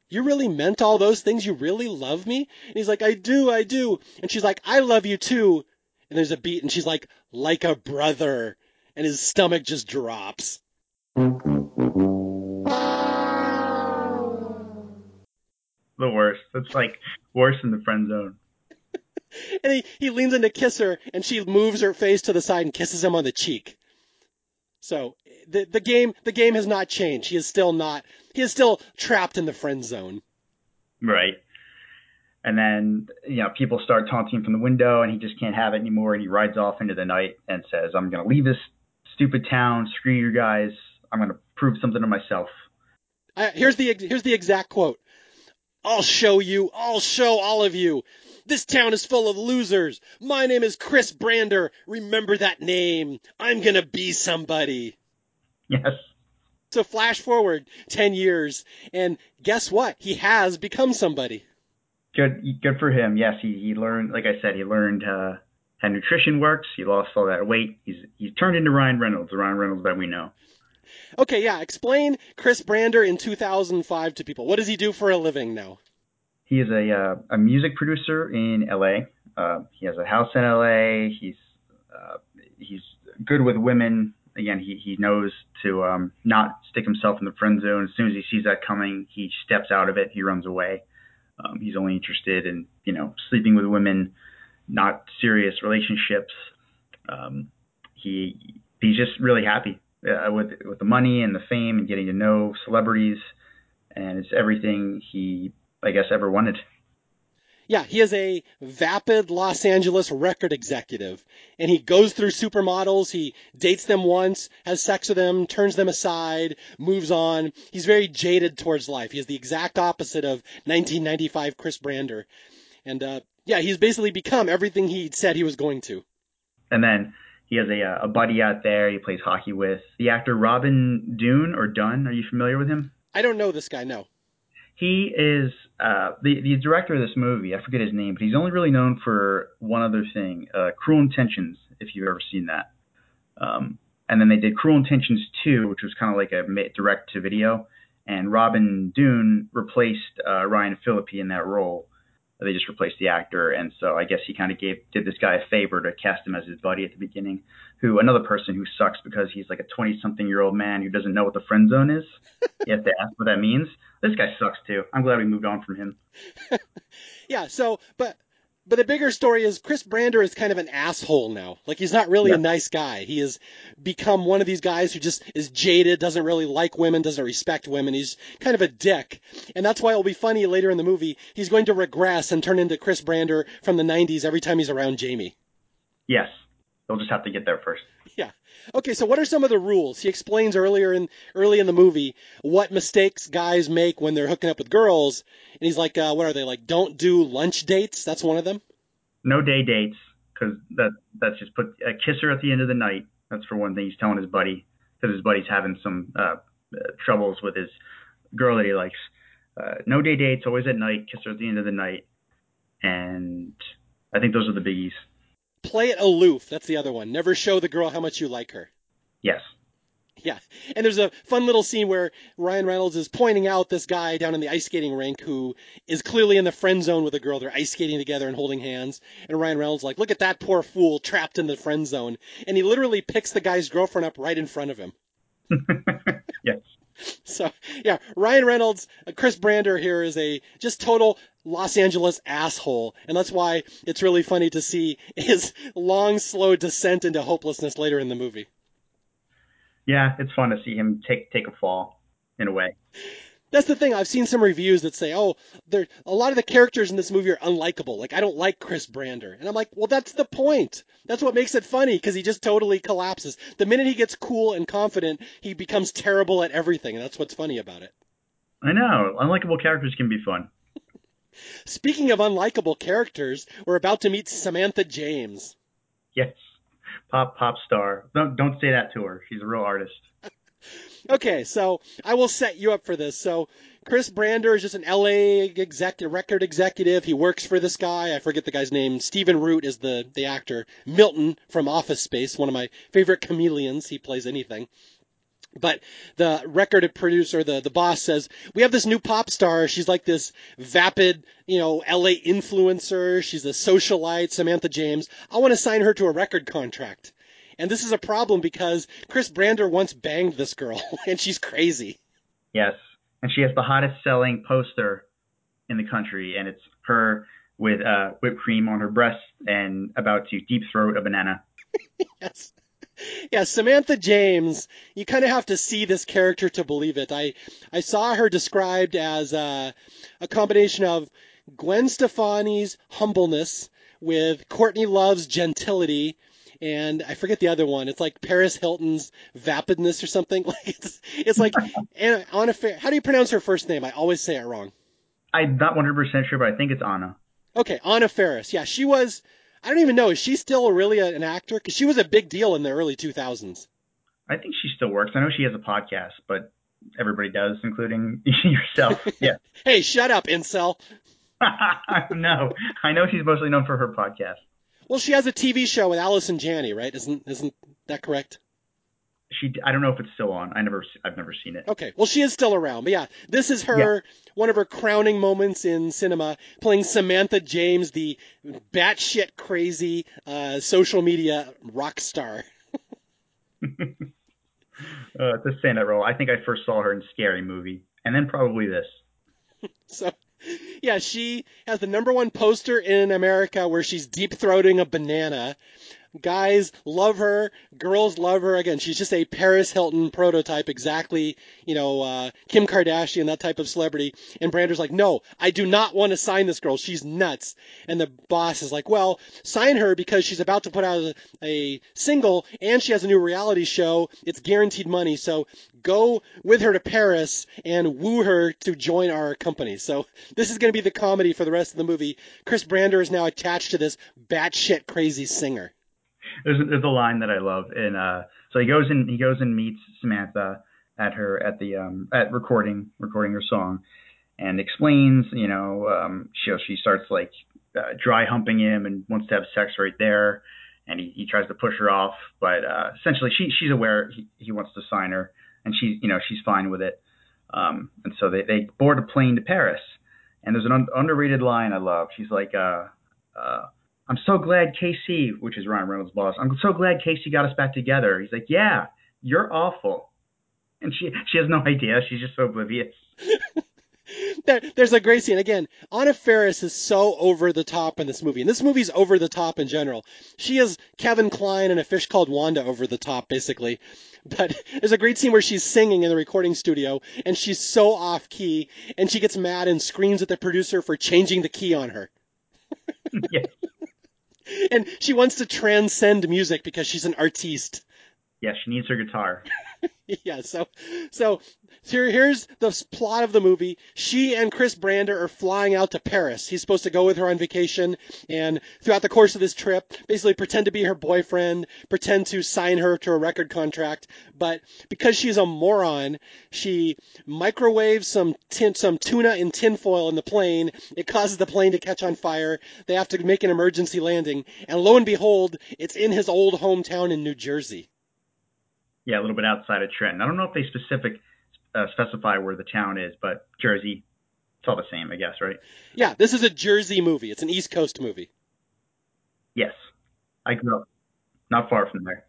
B: You really meant all those things? You really love me? And he's like, I do, I do. And she's like, I love you too. And there's a beat, and she's like, like a brother. And his stomach just drops.
C: The worst. It's like worse than the friend zone.
B: and he, he leans in to kiss her, and she moves her face to the side and kisses him on the cheek. So the the game the game has not changed. He is still not he is still trapped in the friend zone.
C: Right. And then you know people start taunting him from the window, and he just can't have it anymore, and he rides off into the night and says, "I'm going to leave this stupid town. Screw you guys. I'm going to prove something to myself."
B: I, here's the here's the exact quote. I'll show you. I'll show all of you. This town is full of losers. My name is Chris Brander. Remember that name. I'm gonna be somebody.
C: Yes.
B: So flash forward 10 years, and guess what? He has become somebody.
C: Good, good for him. Yes, he, he learned, like I said, he learned uh, how nutrition works. He lost all that weight. He's he's turned into Ryan Reynolds, the Ryan Reynolds that we know.
B: Okay, yeah. Explain Chris Brander in 2005 to people. What does he do for a living now?
C: He is a uh, a music producer in L.A. Uh, he has a house in L.A. He's uh, he's good with women. Again, he he knows to um, not stick himself in the friend zone. As soon as he sees that coming, he steps out of it. He runs away. Um, he's only interested in you know sleeping with women, not serious relationships. Um, he he's just really happy uh, with with the money and the fame and getting to know celebrities, and it's everything he I guess ever wanted.
B: Yeah, he is a vapid Los Angeles record executive, and he goes through supermodels. He dates them once, has sex with them, turns them aside, moves on. He's very jaded towards life. He is the exact opposite of 1995 Chris Brander, and uh, yeah, he's basically become everything he said he was going to.
C: And then he has a, uh, a buddy out there he plays hockey with. The actor Robin Dune or Dunn. Are you familiar with him?
B: I don't know this guy. No.
C: He is uh, the the director of this movie. I forget his name, but he's only really known for one other thing: uh, Cruel Intentions. If you've ever seen that. Um, and then they did Cruel Intentions 2, which was kind of like a direct to video. And Robin Dune replaced uh, Ryan Phillippe in that role. They just replaced the actor, and so I guess he kind of gave did this guy a favor to cast him as his buddy at the beginning. Who another person who sucks because he's like a twenty something year old man who doesn't know what the friend zone is. you have to ask what that means. This guy sucks too. I'm glad we moved on from him.
B: yeah. So, but but the bigger story is Chris Brander is kind of an asshole now. Like he's not really yeah. a nice guy. He has become one of these guys who just is jaded, doesn't really like women, doesn't respect women. He's kind of a dick. And that's why it'll be funny later in the movie. He's going to regress and turn into Chris Brander from the 90s every time he's around Jamie.
C: Yes. He'll just have to get there first.
B: Yeah. Okay, so what are some of the rules? He explains earlier in early in the movie what mistakes guys make when they're hooking up with girls, and he's like, uh, "What are they like? Don't do lunch dates." That's one of them.
C: No day dates, because that that's just put a kisser at the end of the night. That's for one thing. He's telling his buddy because his buddy's having some uh, uh, troubles with his girl that he likes. Uh, no day dates, always at night. Kisser at the end of the night, and I think those are the biggies
B: play it aloof. That's the other one. Never show the girl how much you like her.
C: Yes.
B: Yeah. And there's a fun little scene where Ryan Reynolds is pointing out this guy down in the ice skating rink who is clearly in the friend zone with a girl. They're ice skating together and holding hands. And Ryan Reynolds like, look at that poor fool trapped in the friend zone. And he literally picks the guy's girlfriend up right in front of him.
C: yes.
B: So yeah, Ryan Reynolds, uh, Chris Brander here is a just total Los Angeles asshole, and that's why it's really funny to see his long, slow descent into hopelessness later in the movie.
C: Yeah, it's fun to see him take take a fall in a way.
B: That's the thing. I've seen some reviews that say, "Oh, there a lot of the characters in this movie are unlikable. Like I don't like Chris Brander." And I'm like, "Well, that's the point. That's what makes it funny because he just totally collapses. The minute he gets cool and confident, he becomes terrible at everything, and that's what's funny about it."
C: I know. Unlikable characters can be fun.
B: Speaking of unlikable characters, we're about to meet Samantha James.
C: Yes. Pop pop star. Don't don't say that to her. She's a real artist.
B: Okay, so I will set you up for this. So Chris Brander is just an LA executive, record executive. He works for this guy. I forget the guy's name. Stephen Root is the, the actor. Milton from Office Space, one of my favorite chameleons. He plays anything. But the record producer, the, the boss says, we have this new pop star. She's like this vapid, you know, LA influencer. She's a socialite, Samantha James. I want to sign her to a record contract. And this is a problem because Chris Brander once banged this girl, and she's crazy.
C: Yes, and she has the hottest selling poster in the country, and it's her with uh, whipped cream on her breast and about to deep throat a banana.
B: yes. Yeah, Samantha James, you kind of have to see this character to believe it. I, I saw her described as uh, a combination of Gwen Stefani's humbleness with Courtney Love's gentility and I forget the other one. It's like Paris Hilton's vapidness or something. Like it's it's like Anna Fair. How do you pronounce her first name? I always say it wrong.
C: I'm not 100% sure, but I think it's Anna.
B: Okay, Anna Faris. Yeah, she was. I don't even know. Is she still really an actor? Because she was a big deal in the early 2000s.
C: I think she still works. I know she has a podcast, but everybody does, including yourself. Yeah.
B: hey, shut up, incel.
C: no, I know she's mostly known for her podcast.
B: Well, she has a TV show with Allison Janney, right? Isn't isn't that correct?
C: She, I don't know if it's still on. I never, I've never seen it.
B: Okay, well, she is still around, but yeah, this is her yeah. one of her crowning moments in cinema, playing Samantha James, the batshit crazy uh, social media rock star.
C: uh, it's a standout role. I think I first saw her in Scary Movie, and then probably this.
B: so yeah, she has the number one poster in America where she's deep throating a banana. Guys love her. Girls love her. Again, she's just a Paris Hilton prototype, exactly, you know, uh, Kim Kardashian, that type of celebrity. And Brander's like, no, I do not want to sign this girl. She's nuts. And the boss is like, well, sign her because she's about to put out a, a single and she has a new reality show. It's guaranteed money. So go with her to Paris and woo her to join our company. So this is going to be the comedy for the rest of the movie. Chris Brander is now attached to this batshit crazy singer
C: there's there's a line that I love, and uh, so he goes and he goes and meets Samantha at her at the um at recording recording her song, and explains, you know, um, she she starts like uh, dry humping him and wants to have sex right there, and he, he tries to push her off, but uh, essentially she she's aware he, he wants to sign her, and she you know she's fine with it, um, and so they they board a plane to Paris, and there's an un- underrated line I love. She's like, uh, uh, I'm so glad Casey, which is Ryan Reynolds' boss, I'm so glad Casey got us back together. He's like, yeah, you're awful. And she she has no idea. She's just so oblivious.
B: there, there's a great scene. Again, Anna Faris is so over the top in this movie. And this movie's over the top in general. She is Kevin Kline and a fish called Wanda over the top, basically. But there's a great scene where she's singing in the recording studio and she's so off key and she gets mad and screams at the producer for changing the key on her.
C: yes.
B: And she wants to transcend music because she's an artiste.
C: Yeah, she needs her guitar.
B: yeah, so so here here's the plot of the movie. She and Chris Brander are flying out to Paris. He's supposed to go with her on vacation and throughout the course of this trip, basically pretend to be her boyfriend, pretend to sign her to a record contract, but because she's a moron, she microwaves some tin, some tuna in tinfoil in the plane. It causes the plane to catch on fire. They have to make an emergency landing, and lo and behold, it's in his old hometown in New Jersey
C: yeah, a little bit outside of Trenton. I don't know if they specific uh, specify where the town is, but Jersey, it's all the same, I guess, right?
B: Yeah, this is a Jersey movie. It's an East Coast movie.
C: Yes, I grew up not far from there.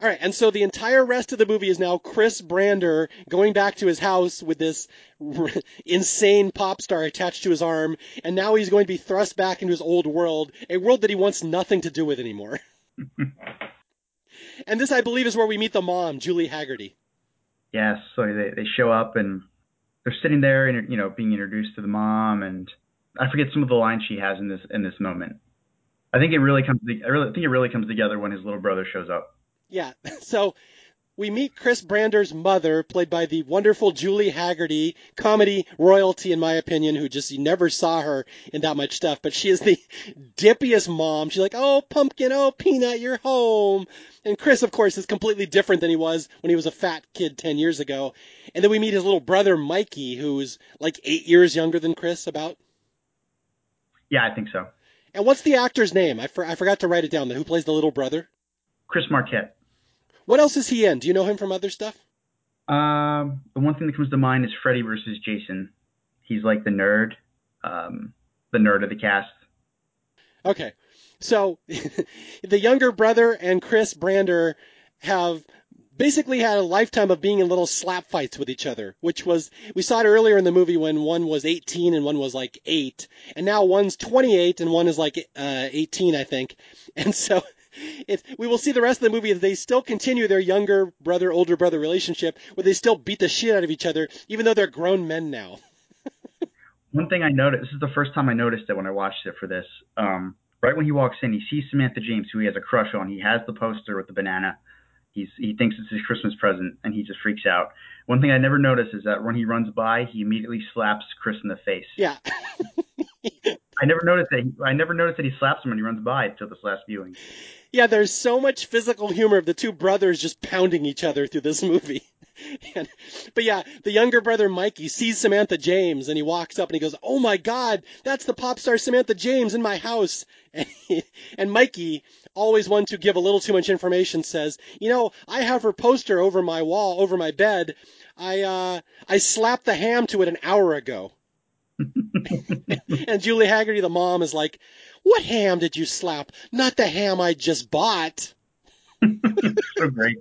B: All right, and so the entire rest of the movie is now Chris Brander going back to his house with this insane pop star attached to his arm, and now he's going to be thrust back into his old world, a world that he wants nothing to do with anymore. And this, I believe, is where we meet the mom, Julie Hagerty.
C: Yes, so they they show up and they're sitting there and you know being introduced to the mom, and I forget some of the lines she has in this in this moment. I think it really comes. I really I think it really comes together when his little brother shows up.
B: Yeah. So we meet Chris Brander's mother, played by the wonderful Julie Hagerty, comedy royalty in my opinion, who just you never saw her in that much stuff, but she is the dippiest mom. She's like, "Oh, pumpkin, oh, peanut, you're home." And Chris, of course, is completely different than he was when he was a fat kid 10 years ago. And then we meet his little brother Mikey, who's like 8 years younger than Chris about.
C: Yeah, I think so.
B: And what's the actor's name? I, for, I forgot to write it down. Who plays the little brother?
C: Chris Marquette.
B: What else is he in? Do you know him from other stuff?
C: Um, the one thing that comes to mind is Freddy versus Jason. He's like the nerd, um, the nerd of the cast.
B: Okay, so the younger brother and Chris Brander have basically had a lifetime of being in little slap fights with each other, which was, we saw it earlier in the movie when one was 18 and one was like 8, and now one's 28 and one is like uh, 18, I think. And so, it, we will see the rest of the movie that they still continue their younger brother, older brother relationship, where they still beat the shit out of each other, even though they're grown men now.
C: One thing I noticed, this is the first time I noticed it when I watched it for this. Um, right when he walks in, he sees Samantha James, who he has a crush on. He has the poster with the banana. He's he thinks it's his Christmas present, and he just freaks out. One thing I never noticed is that when he runs by, he immediately slaps Chris in the face.
B: Yeah.
C: I never noticed that. He, I never noticed that he slaps him when he runs by until this last viewing.
B: Yeah, there's so much physical humor of the two brothers just pounding each other through this movie. And, but yeah, the younger brother Mikey sees Samantha James and he walks up and he goes, "Oh my God, that's the pop star Samantha James in my house." And, he, and Mikey, always one to give a little too much information, says, "You know, I have her poster over my wall, over my bed. I uh, I slapped the ham to it an hour ago." and Julie Hagerty, the mom, is like, "What ham did you slap? Not the ham I just bought."
C: so great.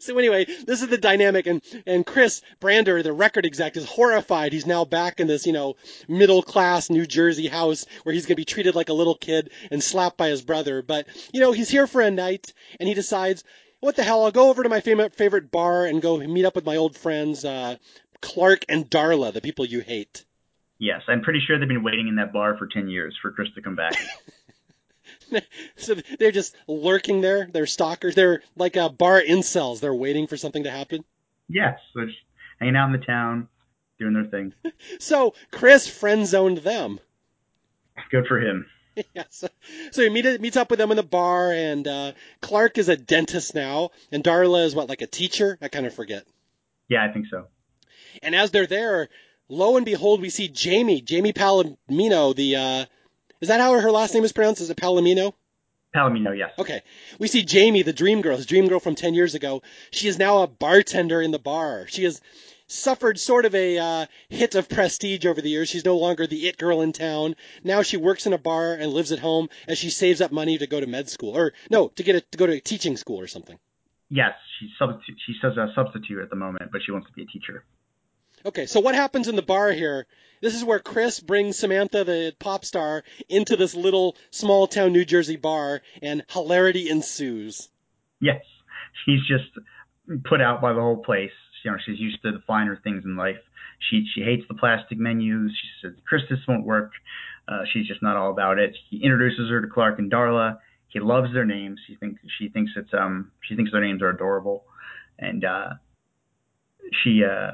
B: So anyway, this is the dynamic, and and Chris Brander, the record exec, is horrified. He's now back in this, you know, middle class New Jersey house where he's going to be treated like a little kid and slapped by his brother. But you know, he's here for a night, and he decides, what the hell? I'll go over to my favorite favorite bar and go meet up with my old friends, uh, Clark and Darla, the people you hate.
C: Yes, I'm pretty sure they've been waiting in that bar for ten years for Chris to come back.
B: so they're just lurking there. They're stalkers. They're like uh, bar incels. They're waiting for something to happen.
C: yes, they're just hanging out in the town, doing their thing.
B: So Chris friend zoned them.
C: Good for him.
B: yeah, so, so he meet, meets up with them in the bar, and uh, Clark is a dentist now, and Darla is what, like a teacher? I kind of forget.
C: Yeah, I think so.
B: And as they're there, lo and behold, we see Jamie, Jamie Palamino, the, uh, is that how her last name is pronounced? Is it Palamino?
C: Palamino, yes.
B: Okay. We see Jamie, the dream girl, his dream girl from 10 years ago. She is now a bartender in the bar. She has suffered sort of a uh, hit of prestige over the years. She's no longer the it girl in town. Now she works in a bar and lives at home as she saves up money to go to med school or no, to get a, to go to teaching school or something.
C: Yes, she's substitute. She says a substitute at the moment, but she wants to be a teacher.
B: Okay, so what happens in the bar here? This is where Chris brings Samantha, the pop star, into this little small town New Jersey bar, and hilarity ensues.
C: Yes, she's just put out by the whole place. You know, she's used to the finer things in life. She she hates the plastic menus. She says, "Chris, this won't work." Uh, she's just not all about it. He introduces her to Clark and Darla. He loves their names. He thinks she thinks it's um she thinks their names are adorable, and uh, she uh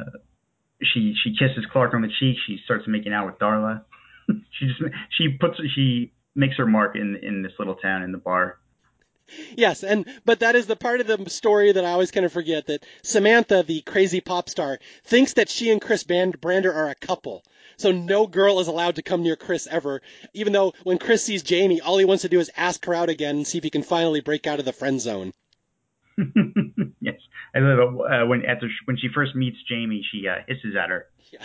C: she she kisses Clark on the cheek. She starts making out with Darla. she just she puts she makes her mark in in this little town in the bar.
B: Yes, and but that is the part of the story that I always kind of forget that Samantha, the crazy pop star, thinks that she and Chris Band- Brander are a couple. So no girl is allowed to come near Chris ever, even though when Chris sees Jamie, all he wants to do is ask her out again and see if he can finally break out of the friend zone.
C: yes, I love it. Uh, when after she, when she first meets Jamie, she uh, hisses at her,
B: Yeah.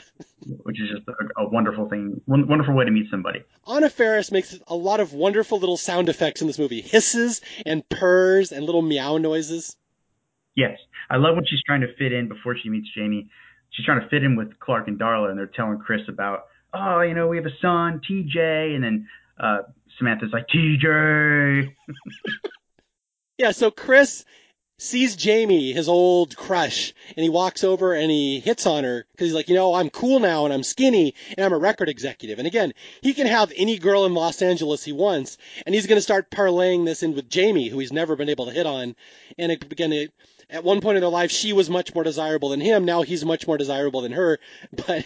C: which is just a, a wonderful thing, won- wonderful way to meet somebody.
B: Anna Faris makes a lot of wonderful little sound effects in this movie. Hisses and purrs and little meow noises.
C: Yes, I love when she's trying to fit in before she meets Jamie. She's trying to fit in with Clark and Darla, and they're telling Chris about, oh, you know, we have a son, TJ, and then uh, Samantha's like, TJ.
B: Yeah, so Chris sees Jamie, his old crush, and he walks over and he hits on her because he's like, you know, I'm cool now and I'm skinny and I'm a record executive. And again, he can have any girl in Los Angeles he wants, and he's going to start parlaying this in with Jamie, who he's never been able to hit on. And it, again, it, at one point in their life, she was much more desirable than him. Now he's much more desirable than her. But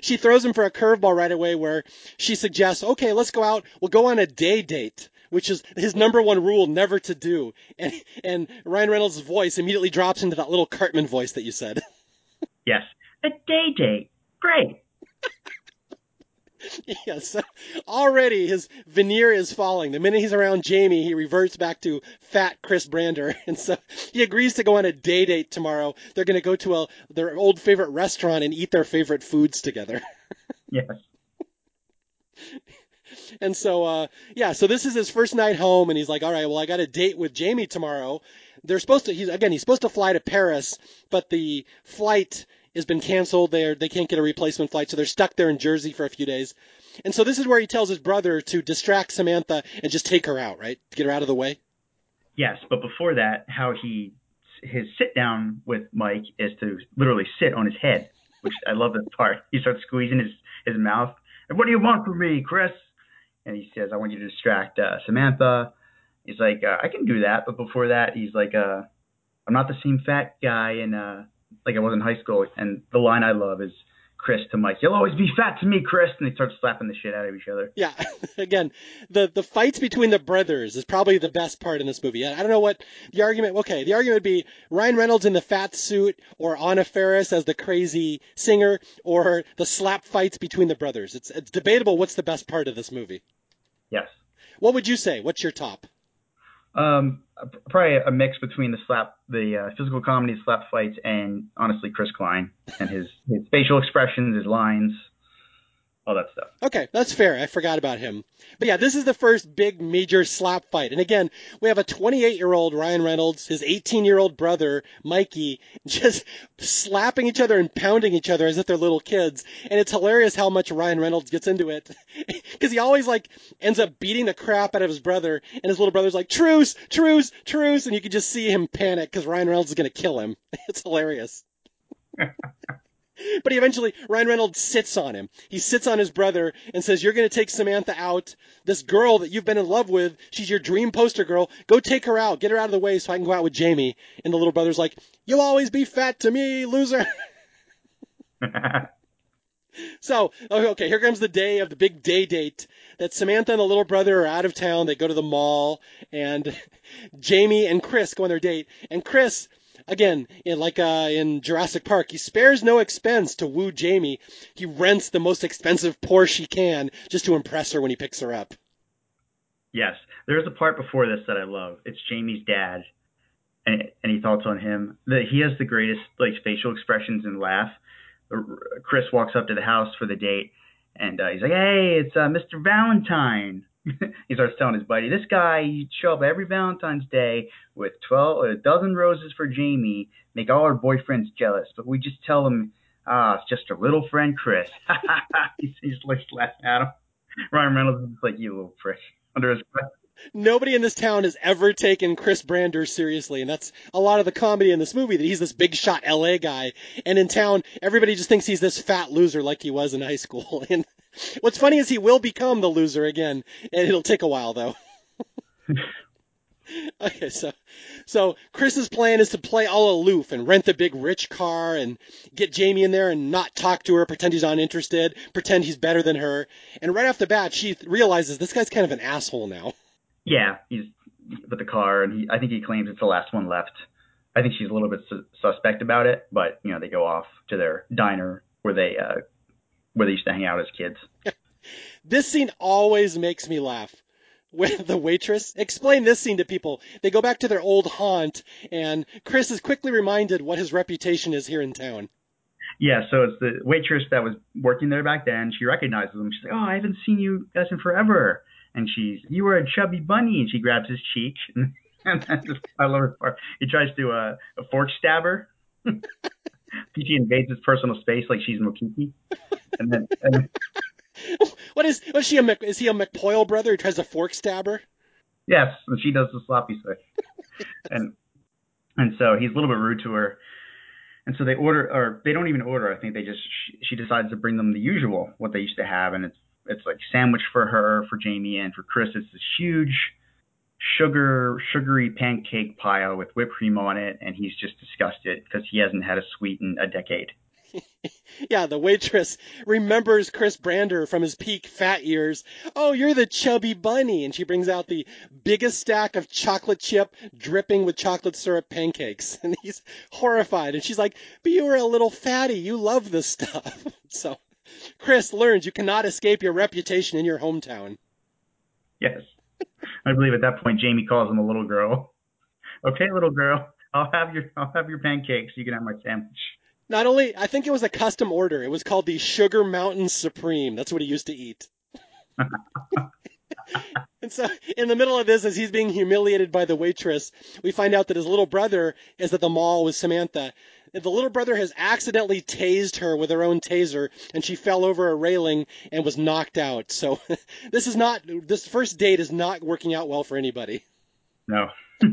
B: she throws him for a curveball right away where she suggests, okay, let's go out. We'll go on a day date which is his number one rule never to do. And and Ryan Reynolds' voice immediately drops into that little Cartman voice that you said.
C: Yes, a day date. Great.
B: yes. Already his veneer is falling. The minute he's around Jamie, he reverts back to fat Chris Brander. And so he agrees to go on a day date tomorrow. They're going to go to a their old favorite restaurant and eat their favorite foods together.
C: Yes.
B: And so, uh, yeah, so this is his first night home, and he's like, all right, well, I got a date with Jamie tomorrow. They're supposed to, he's, again, he's supposed to fly to Paris, but the flight has been canceled. They're, they can't get a replacement flight, so they're stuck there in Jersey for a few days. And so this is where he tells his brother to distract Samantha and just take her out, right? Get her out of the way.
C: Yes, but before that, how he his sit down with Mike is to literally sit on his head, which I love that part. He starts squeezing his his mouth. And what do you want from me, Chris? And he says, I want you to distract uh, Samantha. He's like, uh, I can do that, but before that, he's like, uh, I'm not the same fat guy, and uh, like I was in high school. And the line I love is, Chris to Mike. You'll always be fat to me, Chris. And they start slapping the shit out of each other.
B: Yeah. Again, the the fights between the brothers is probably the best part in this movie. I don't know what the argument. Okay, the argument would be Ryan Reynolds in the fat suit, or Anna Faris as the crazy singer, or the slap fights between the brothers. It's it's debatable. What's the best part of this movie?
C: Yes.
B: What would you say? What's your top?
C: Um, probably a mix between the slap, the uh, physical comedy slap fights, and honestly Chris Klein and his his facial expressions, his lines, all that stuff.
B: Okay, that's fair. I forgot about him. But yeah, this is the first big major slap fight. And again, we have a 28 year old Ryan Reynolds, his 18 year old brother, Mikey, just slapping each other and pounding each other as if they're little kids. And it's hilarious how much Ryan Reynolds gets into it. Cause he always like ends up beating the crap out of his brother and his little brother's like, truce, truce, truce. And you can just see him panic because Ryan Reynolds is going to kill him. It's hilarious. But he eventually, Ryan Reynolds sits on him. He sits on his brother and says, You're going to take Samantha out. This girl that you've been in love with, she's your dream poster girl. Go take her out. Get her out of the way so I can go out with Jamie. And the little brother's like, You'll always be fat to me, loser. so, okay, here comes the day of the big day date that Samantha and the little brother are out of town. They go to the mall and Jamie and Chris go on their date. And Chris, again, in, like uh, in Jurassic Park, he spares no expense to woo Jamie. He rents the most expensive Porsche he can just to impress her when he picks her up.
C: Yes, there's a part before this that I love. It's Jamie's dad, and any thoughts on him? That he has the greatest like facial expressions and laugh. Chris walks up to the house for the date, and uh, he's like, "Hey, it's uh, Mr. Valentine." he starts telling his buddy, this guy, he'd show up every Valentine's Day with 12, a dozen roses for Jamie, make all her boyfriends jealous. But we just tell him, ah, it's just a little friend Chris. he's, he's like laughing at him. Ryan Reynolds is like, you little prick, under his breath.
B: Nobody in this town has ever taken Chris Brander seriously, and that's a lot of the comedy in this movie. That he's this big shot LA guy, and in town, everybody just thinks he's this fat loser like he was in high school. And What's funny is he will become the loser again, and it'll take a while though. okay, so so Chris's plan is to play all aloof and rent the big rich car and get Jamie in there and not talk to her, pretend he's uninterested, pretend he's better than her. And right off the bat, she realizes this guy's kind of an asshole now.
C: Yeah, he's with the car, and he, I think he claims it's the last one left. I think she's a little bit su- suspect about it, but you know they go off to their diner where they uh, where they used to hang out as kids.
B: this scene always makes me laugh. With the waitress, explain this scene to people. They go back to their old haunt, and Chris is quickly reminded what his reputation is here in town.
C: Yeah, so it's the waitress that was working there back then. She recognizes him. She's like, "Oh, I haven't seen you guys in forever." And she's, "You were a chubby bunny." And she grabs his cheek, and, just, I love her part. He tries to uh, a fork stabber. Peachy invades his personal space like she's Mokiki. And then, and
B: what is was she a Mc, is he a McPoyle brother who tries to fork stab her?
C: Yes, and she does the sloppy stick. and and so he's a little bit rude to her. And so they order, or they don't even order. I think they just she, she decides to bring them the usual, what they used to have, and it's it's like sandwich for her, for Jamie, and for Chris. It's this huge sugar sugary pancake pile with whipped cream on it, and he's just disgusted because he hasn't had a sweet in a decade.
B: yeah, the waitress remembers Chris Brander from his peak fat years. Oh, you're the chubby bunny. And she brings out the biggest stack of chocolate chip dripping with chocolate syrup pancakes. And he's horrified. And she's like, but you were a little fatty. You love this stuff. so Chris learns you cannot escape your reputation in your hometown.
C: Yes. I believe at that point Jamie calls him a little girl. Okay, little girl, I'll have your I'll have your pancakes. You can have my sandwich.
B: Not only, I think it was a custom order. It was called the Sugar Mountain Supreme. That's what he used to eat. And so, in the middle of this, as he's being humiliated by the waitress, we find out that his little brother is at the mall with Samantha. The little brother has accidentally tased her with her own taser, and she fell over a railing and was knocked out. So, this is not, this first date is not working out well for anybody.
C: No.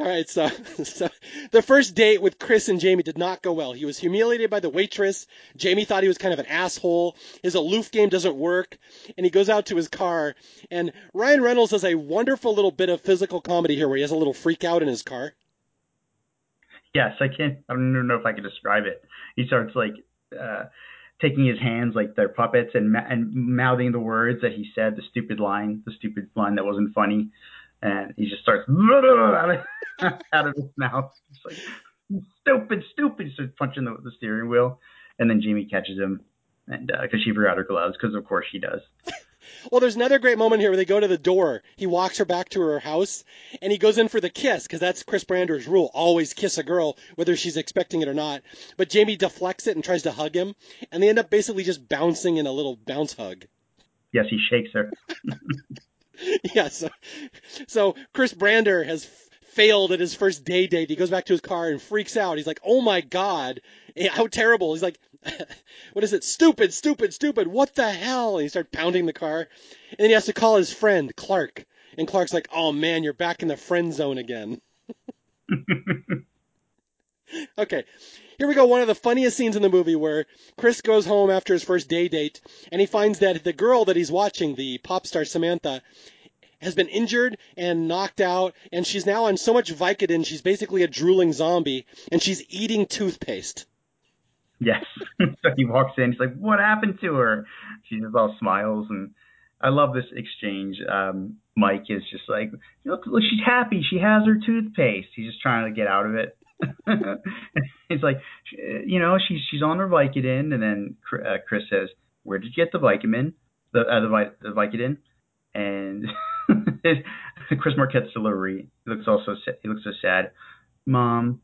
B: All right, so, so the first date with Chris and Jamie did not go well. He was humiliated by the waitress. Jamie thought he was kind of an asshole. His aloof game doesn't work, and he goes out to his car. And Ryan Reynolds does a wonderful little bit of physical comedy here, where he has a little freak out in his car.
C: Yes, I can't. I don't even know if I can describe it. He starts like uh, taking his hands like they're puppets and and mouthing the words that he said, the stupid line, the stupid line that wasn't funny and he just starts out of, out of his mouth. It's like stupid, stupid. He starts punching the, the steering wheel, and then Jamie catches him, and because uh, she forgot her gloves, because of course she does.
B: Well, there's another great moment here where they go to the door. He walks her back to her house, and he goes in for the kiss because that's Chris Brander's rule: always kiss a girl, whether she's expecting it or not. But Jamie deflects it and tries to hug him, and they end up basically just bouncing in a little bounce hug.
C: Yes, he shakes her.
B: yeah, so, so Chris Brander has failed at his first day date. He goes back to his car and freaks out. He's like, "Oh my god, how terrible!" He's like, "What is it? Stupid, stupid, stupid! What the hell?" And he starts pounding the car, and then he has to call his friend Clark, and Clark's like, "Oh man, you're back in the friend zone again." okay, here we go. One of the funniest scenes in the movie where Chris goes home after his first day date and he finds that the girl that he's watching, the pop star Samantha, has been injured and knocked out, and she's now on so much Vicodin, she's basically a drooling zombie, and she's eating toothpaste.
C: Yes. so he walks in, he's like, What happened to her? She just all smiles and I love this exchange. Um, Mike is just like, look, look, she's happy. She has her toothpaste. He's just trying to get out of it. it's like, you know, she's she's on her Vicodin, and then uh, Chris says, "Where did you get the Vicodin? The uh, the, the Vicodin?" And Chris Marquette's delivery looks also he looks so sad. Mom,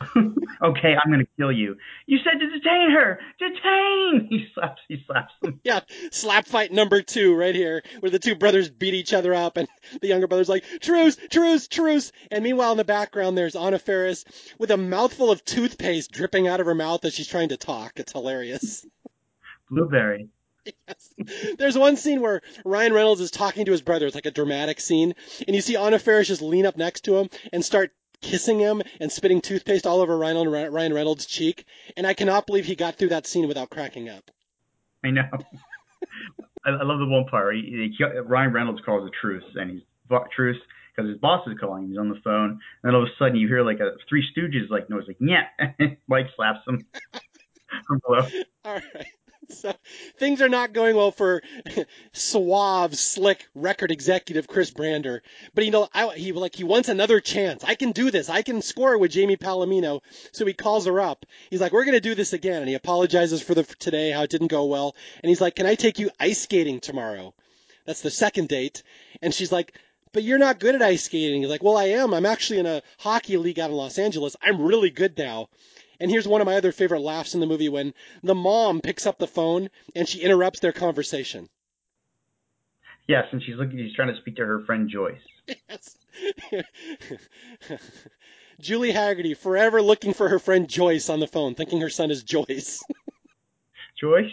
C: okay, I'm gonna kill you. You said to detain her. Detain! He slaps. He slaps him.
B: Yeah, slap fight number two right here, where the two brothers beat each other up, and the younger brother's like, "Truce, truce, truce!" And meanwhile, in the background, there's Anna Faris with a mouthful of toothpaste dripping out of her mouth as she's trying to talk. It's hilarious.
C: Blueberry.
B: Yes. There's one scene where Ryan Reynolds is talking to his brother. It's like a dramatic scene. And you see Anna Faris just lean up next to him and start kissing him and spitting toothpaste all over Ryan, Ryan Reynolds' cheek, and I cannot believe he got through that scene without cracking up.
C: I know. I, I love the one part. He, he, Ryan Reynolds calls a truce, and he's truce because his boss is calling. He's on the phone, and then all of a sudden you hear like a Three Stooges like noise, like yeah. Mike slaps him from below.
B: All right. so things are not going well for suave, slick record executive Chris Brander. But you know, I, he like he wants another chance. I can do this. I can score with Jamie Palamino. So he calls her up. He's like, "We're gonna do this again," and he apologizes for the for today how it didn't go well. And he's like, "Can I take you ice skating tomorrow?" That's the second date. And she's like, but you're not good at ice skating. He's like, well, I am. I'm actually in a hockey league out in Los Angeles. I'm really good now. And here's one of my other favorite laughs in the movie when the mom picks up the phone and she interrupts their conversation.
C: Yes, and she's looking. She's trying to speak to her friend Joyce. Yes.
B: Julie Hagerty forever looking for her friend Joyce on the phone, thinking her son is Joyce.
C: Joyce?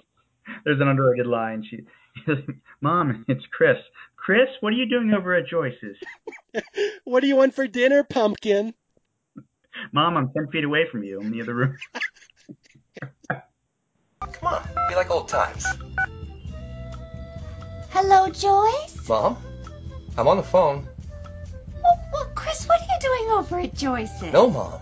C: There's an underrated line. She, Mom, it's Chris. Chris, what are you doing over at Joyce's?
B: what do you want for dinner, pumpkin?
C: Mom, I'm 10 feet away from you in the other room.
D: Come on, be like old times.
E: Hello, Joyce?
D: Mom? I'm on the phone.
E: Well, well, Chris, what are you doing over at Joyce's?
D: No, Mom.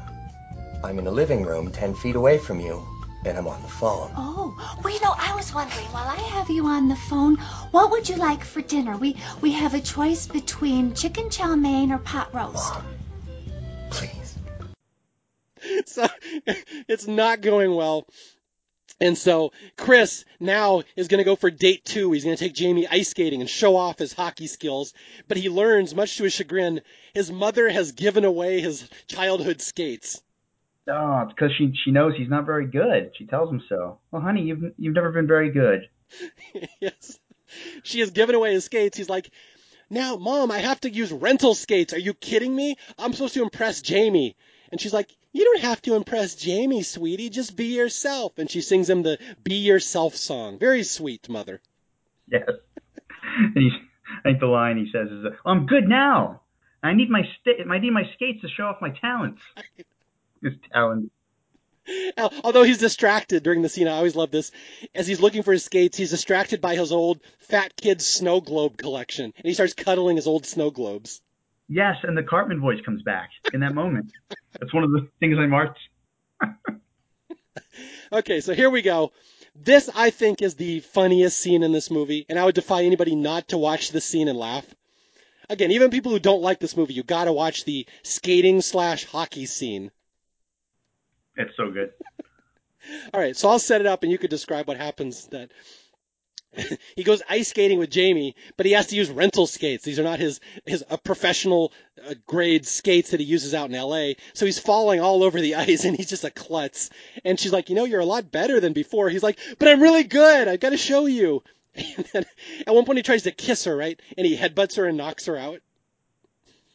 D: I'm in the living room 10 feet away from you, and I'm on the phone.
E: Oh, well, you know, I was wondering, while I have you on the phone, what would you like for dinner? We we have a choice between chicken chow mein or pot roast.
D: Mom, please.
B: so it's not going well. And so Chris now is going to go for date two. He's going to take Jamie ice skating and show off his hockey skills. But he learns, much to his chagrin, his mother has given away his childhood skates.
C: Oh, it's because she she knows he's not very good. She tells him so. Well, honey, you've you've never been very good.
B: yes. she has given away his skates. He's like, now, mom, I have to use rental skates. Are you kidding me? I'm supposed to impress Jamie. And she's like, you don't have to impress Jamie, sweetie. Just be yourself. And she sings him the Be Yourself song. Very sweet, mother.
C: Yes. I think the line he says is, "I'm good now. I need my sta- I need my skates to show off my talents." His talent.
B: Although he's distracted during the scene, I always love this. As he's looking for his skates, he's distracted by his old fat kid snow globe collection. And he starts cuddling his old snow globes.
C: Yes, and the Cartman voice comes back in that moment. That's one of the things I marked.
B: Okay, so here we go. This, I think, is the funniest scene in this movie, and I would defy anybody not to watch this scene and laugh. Again, even people who don't like this movie, you gotta watch the skating slash hockey scene.
C: It's so good.
B: All right, so I'll set it up, and you could describe what happens. That he goes ice skating with Jamie, but he has to use rental skates. These are not his his uh, professional uh, grade skates that he uses out in L.A. So he's falling all over the ice, and he's just a klutz. And she's like, you know, you're a lot better than before. He's like, but I'm really good. I've got to show you. And then at one point he tries to kiss her, right? And he headbutts her and knocks her out.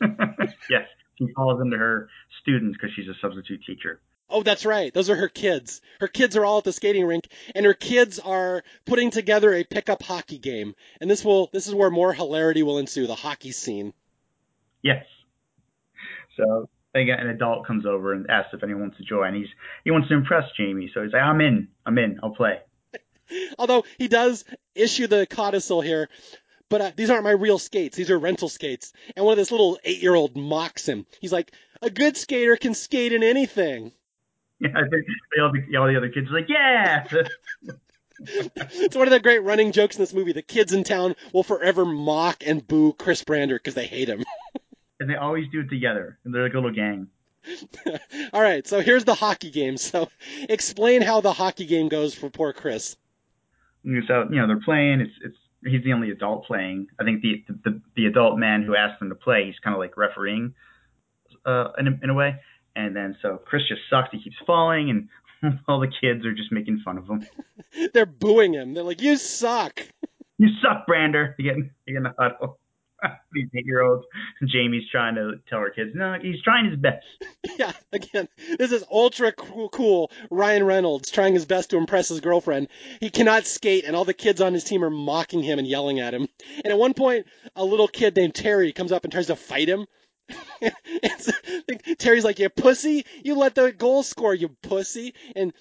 C: yes, she falls into her students because she's a substitute teacher.
B: Oh, that's right. Those are her kids. Her kids are all at the skating rink, and her kids are putting together a pickup hockey game. And this will this is where more hilarity will ensue. The hockey scene.
C: Yes. So they get an adult comes over and asks if anyone wants to join. He's he wants to impress Jamie, so he's like, "I'm in. I'm in. I'll play."
B: Although he does issue the codicil here, but uh, these aren't my real skates. These are rental skates. And one of this little eight-year-old mocks him. He's like, "A good skater can skate in anything."
C: Yeah, I think all, the, all the other kids are like, "Yeah."
B: It's one of the great running jokes in this movie. The kids in town will forever mock and boo Chris Brander because they hate him.
C: and they always do it together, and they're like a little gang.
B: All right, so here's the hockey game. So explain how the hockey game goes for poor Chris.
C: So you know they're playing. It's it's he's the only adult playing. I think the the, the adult man who asked them to play, he's kind of like refereeing, uh, in a, in a way. And then so Chris just sucks. He keeps falling, and all the kids are just making fun of him.
B: They're booing him. They're like, "You suck."
C: You suck, Brander. You get you get in the huddle. These eight year olds. Jamie's trying to tell her kids, no, he's trying his best.
B: Yeah, again, this is ultra cool, cool Ryan Reynolds trying his best to impress his girlfriend. He cannot skate, and all the kids on his team are mocking him and yelling at him. And at one point, a little kid named Terry comes up and tries to fight him. And so, Terry's like, "You pussy! You let the goal score, you pussy!" And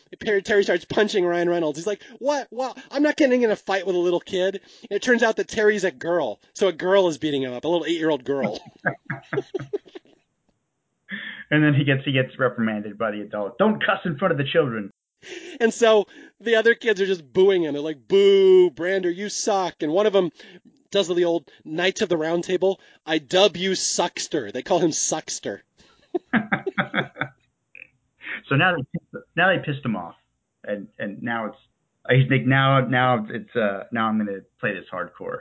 B: Terry starts punching Ryan Reynolds. He's like, "What? Well, I'm not getting in a fight with a little kid." And it turns out that Terry's a girl, so a girl is beating him up, a little eight-year-old girl.
C: And then he gets he gets reprimanded by the adult. Don't cuss in front of the children.
B: And so the other kids are just booing him. They're like, "Boo, Brander, you suck!" And one of them does the old Knights of the Round Table. I dub you Suckster. They call him Suckster.
C: so now they now they pissed him off, and and now it's he's like now now it's uh now I'm gonna play this hardcore,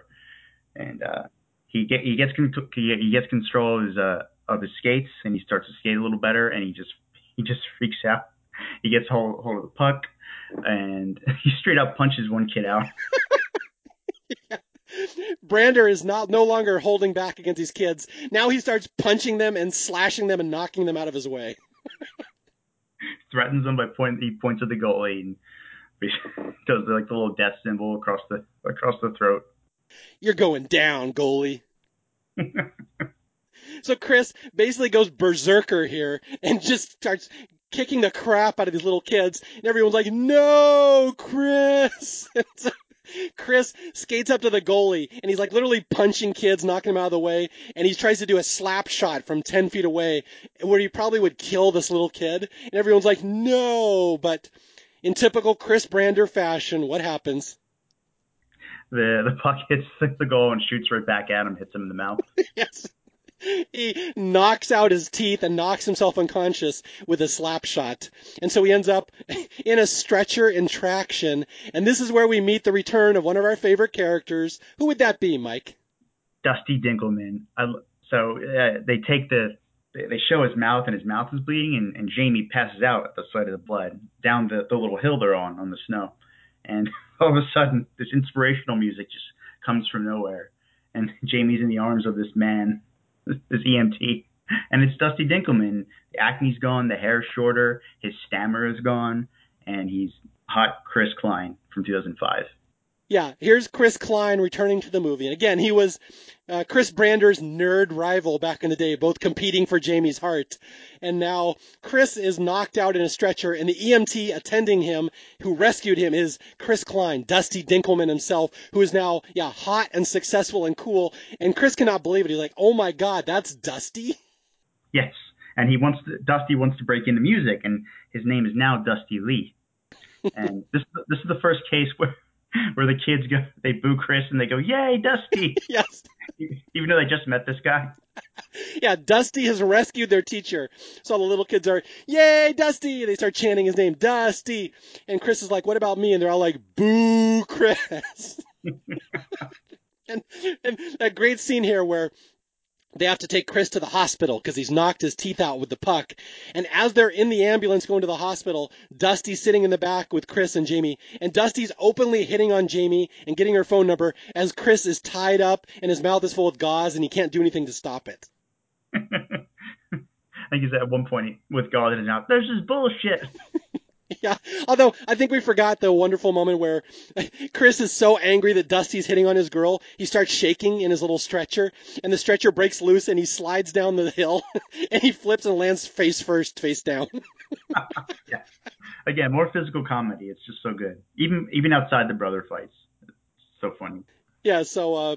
C: and uh he get he gets he gets control of his uh of his skates and he starts to skate a little better and he just he just freaks out. He gets hold hold of the puck and he straight up punches one kid out.
B: Brander is not no longer holding back against these kids. Now he starts punching them and slashing them and knocking them out of his way.
C: Threatens them by point he points at the goalie and does like the little death symbol across the across the throat.
B: You're going down, goalie. so Chris basically goes berserker here and just starts kicking the crap out of these little kids, and everyone's like, "No, Chris!" And so Chris skates up to the goalie, and he's like literally punching kids, knocking them out of the way, and he tries to do a slap shot from ten feet away, where he probably would kill this little kid, and everyone's like, "No!" But in typical Chris Brander fashion, what happens?
C: The the puck hits the goal and shoots right back at him, hits him in the mouth.
B: yes. He knocks out his teeth and knocks himself unconscious with a slap shot. And so he ends up in a stretcher in traction. And this is where we meet the return of one of our favorite characters. Who would that be, Mike?
C: Dusty Dinkleman. I, so uh, they take the they show his mouth and his mouth is bleeding and, and Jamie passes out at the sight of the blood down the, the little hill they're on on the snow. And all of a sudden this inspirational music just comes from nowhere, and Jamie's in the arms of this man, this, EMT, and it's Dusty Dinkleman. The acne's gone, the hair's shorter, his stammer is gone, and he's hot Chris Klein from 2005.
B: Yeah, here's Chris Klein returning to the movie. And again, he was uh, Chris Brander's nerd rival back in the day, both competing for Jamie's heart. And now Chris is knocked out in a stretcher, and the EMT attending him, who rescued him, is Chris Klein, Dusty Dinkleman himself, who is now, yeah, hot and successful and cool. And Chris cannot believe it. He's like, oh my God, that's Dusty?
C: Yes. And he wants to, Dusty wants to break into music, and his name is now Dusty Lee. And this this is the first case where where the kids go, they boo Chris and they go, "Yay, Dusty!"
B: yes.
C: Even though they just met this guy.
B: Yeah, Dusty has rescued their teacher. So all the little kids are, "Yay, Dusty!" They start chanting his name, Dusty. And Chris is like, "What about me?" And they're all like, "Boo, Chris!" and and that great scene here where they have to take Chris to the hospital because he's knocked his teeth out with the puck. And as they're in the ambulance going to the hospital, Dusty's sitting in the back with Chris and Jamie. And Dusty's openly hitting on Jamie and getting her phone number as Chris is tied up and his mouth is full of gauze and he can't do anything to stop it.
C: I think he's at one point with gauze in his mouth. This is bullshit.
B: Yeah. Although I think we forgot the wonderful moment where Chris is so angry that Dusty's hitting on his girl, he starts shaking in his little stretcher, and the stretcher breaks loose and he slides down the hill and he flips and lands face first, face down.
C: yeah. Again, more physical comedy. It's just so good. Even even outside the brother fights. It's so funny.
B: Yeah, so uh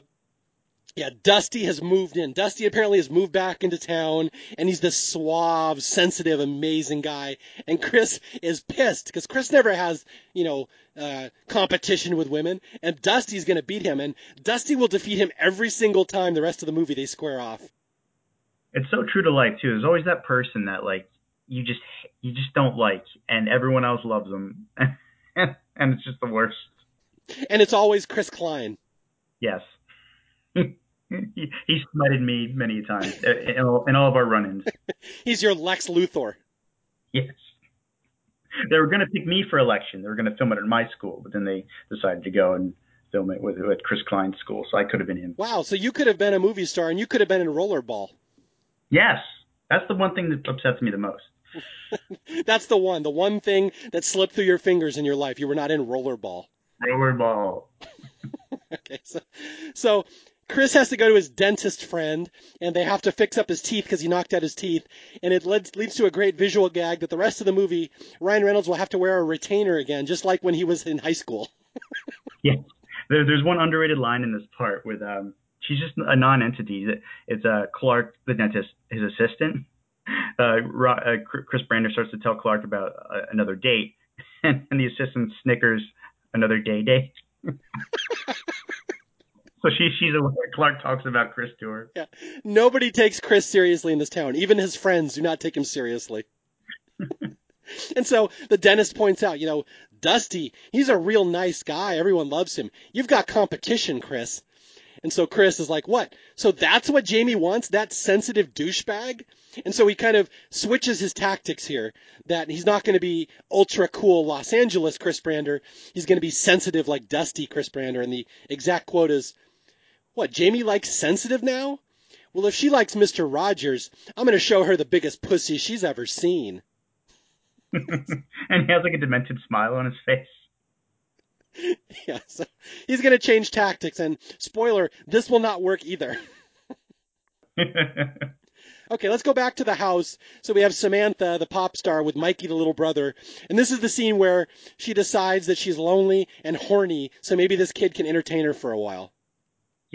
B: yeah, Dusty has moved in. Dusty apparently has moved back into town, and he's this suave, sensitive, amazing guy. And Chris is pissed because Chris never has, you know, uh, competition with women, and Dusty's going to beat him, and Dusty will defeat him every single time the rest of the movie they square off.
C: It's so true to life too. There's always that person that like you just you just don't like, and everyone else loves them, and it's just the worst.
B: And it's always Chris Klein.
C: Yes. He, he smited me many times in all, in all of our run-ins.
B: He's your Lex Luthor.
C: Yes. They were going to pick me for election. They were going to film it at my school, but then they decided to go and film it with, with Chris Klein's school, so I could have been him.
B: Wow, so you could have been a movie star and you could have been in Rollerball.
C: Yes. That's the one thing that upsets me the most.
B: That's the one, the one thing that slipped through your fingers in your life. You were not in Rollerball.
C: Rollerball.
B: okay, so so Chris has to go to his dentist friend, and they have to fix up his teeth because he knocked out his teeth. And it leads, leads to a great visual gag that the rest of the movie, Ryan Reynolds will have to wear a retainer again, just like when he was in high school.
C: yeah, there, there's one underrated line in this part with um, she's just a non-entity. It's uh, Clark, the dentist, his assistant. Uh, uh, Chris Brander starts to tell Clark about uh, another date, and, and the assistant snickers another day date. So she she's aware Clark talks about Chris to her.
B: Yeah. Nobody takes Chris seriously in this town. Even his friends do not take him seriously. and so the dentist points out, you know, Dusty, he's a real nice guy. Everyone loves him. You've got competition, Chris. And so Chris is like, what? So that's what Jamie wants? That sensitive douchebag? And so he kind of switches his tactics here that he's not going to be ultra cool Los Angeles Chris Brander. He's going to be sensitive like Dusty Chris Brander. And the exact quote is, what, Jamie likes sensitive now? Well, if she likes Mr. Rogers, I'm going to show her the biggest pussy she's ever seen.
C: and he has like a demented smile on his face.
B: Yeah, so he's going to change tactics, and spoiler, this will not work either. okay, let's go back to the house. So we have Samantha, the pop star, with Mikey, the little brother. And this is the scene where she decides that she's lonely and horny, so maybe this kid can entertain her for a while.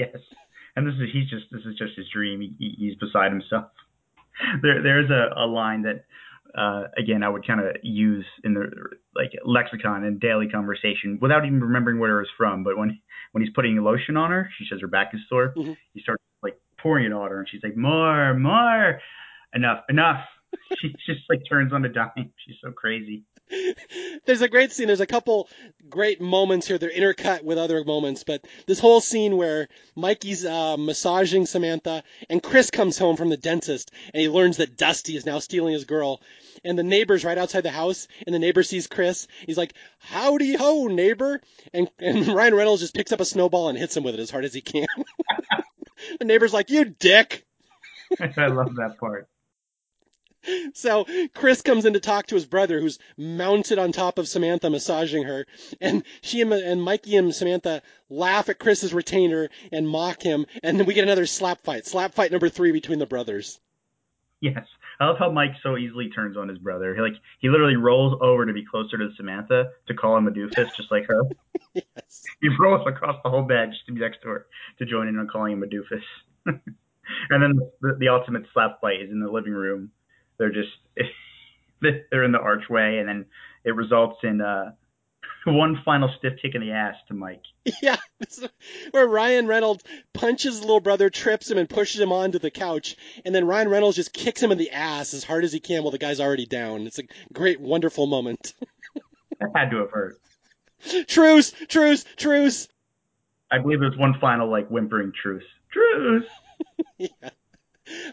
C: Yes, and this is he's just this is just his dream. He, he's beside himself. There there's a, a line that uh, again I would kind of use in the like lexicon and daily conversation without even remembering where it was from. But when when he's putting lotion on her, she says her back is sore. Mm-hmm. He starts like pouring it on her, and she's like more more enough enough. she just like turns on a dime. She's so crazy.
B: There's a great scene. There's a couple great moments here. They're intercut with other moments, but this whole scene where Mikey's uh, massaging Samantha and Chris comes home from the dentist and he learns that Dusty is now stealing his girl. And the neighbor's right outside the house and the neighbor sees Chris. He's like, howdy ho, neighbor. And, and Ryan Reynolds just picks up a snowball and hits him with it as hard as he can. the neighbor's like, you dick.
C: I love that part.
B: So Chris comes in to talk to his brother, who's mounted on top of Samantha, massaging her, and she and, and Mikey and Samantha laugh at Chris's retainer and mock him, and then we get another slap fight, slap fight number three between the brothers.
C: Yes, I love how Mike so easily turns on his brother. He like he literally rolls over to be closer to Samantha to call him a doofus, just like her.
B: yes.
C: He rolls across the whole bed just to be next to her to join in on calling him a doofus. and then the, the ultimate slap fight is in the living room they're just they're in the archway, and then it results in uh, one final stiff kick in the ass to Mike.
B: Yeah, where Ryan Reynolds punches his little brother, trips him, and pushes him onto the couch, and then Ryan Reynolds just kicks him in the ass as hard as he can while the guy's already down. It's a great, wonderful moment.
C: that had to have hurt.
B: Truce, truce, truce.
C: I believe there's one final like whimpering truce. Truce.
B: yeah.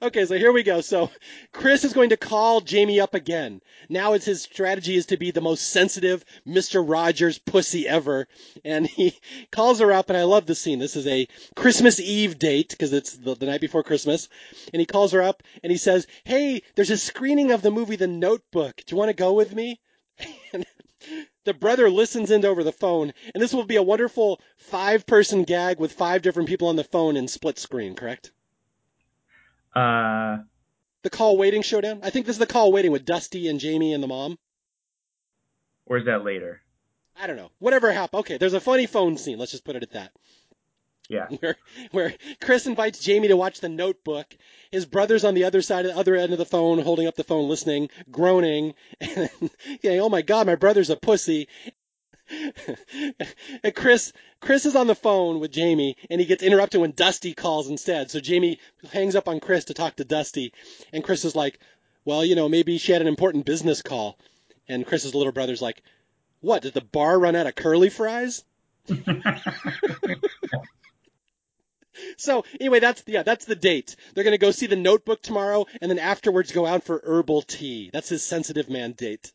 B: Okay, so here we go. So Chris is going to call Jamie up again. Now it's his strategy is to be the most sensitive Mr. Rogers pussy ever. And he calls her up and I love the scene. This is a Christmas Eve date because it's the, the night before Christmas. And he calls her up and he says, Hey, there's a screening of the movie The Notebook. Do you want to go with me? And the brother listens in over the phone, and this will be a wonderful five person gag with five different people on the phone in split screen, correct?
C: Uh,
B: the call waiting showdown. I think this is the call waiting with Dusty and Jamie and the mom.
C: Or is that later?
B: I don't know. Whatever happened. Okay, there's a funny phone scene. Let's just put it at that.
C: Yeah.
B: Where where Chris invites Jamie to watch The Notebook. His brother's on the other side, of the other end of the phone, holding up the phone, listening, groaning, and yeah, oh my God, my brother's a pussy. and Chris Chris is on the phone with Jamie and he gets interrupted when Dusty calls instead. So Jamie hangs up on Chris to talk to Dusty and Chris is like, "Well, you know, maybe she had an important business call." And Chris's little brother's like, "What? Did the bar run out of curly fries?" so anyway, that's yeah, that's the date. They're gonna go see the Notebook tomorrow, and then afterwards go out for herbal tea. That's his sensitive man date.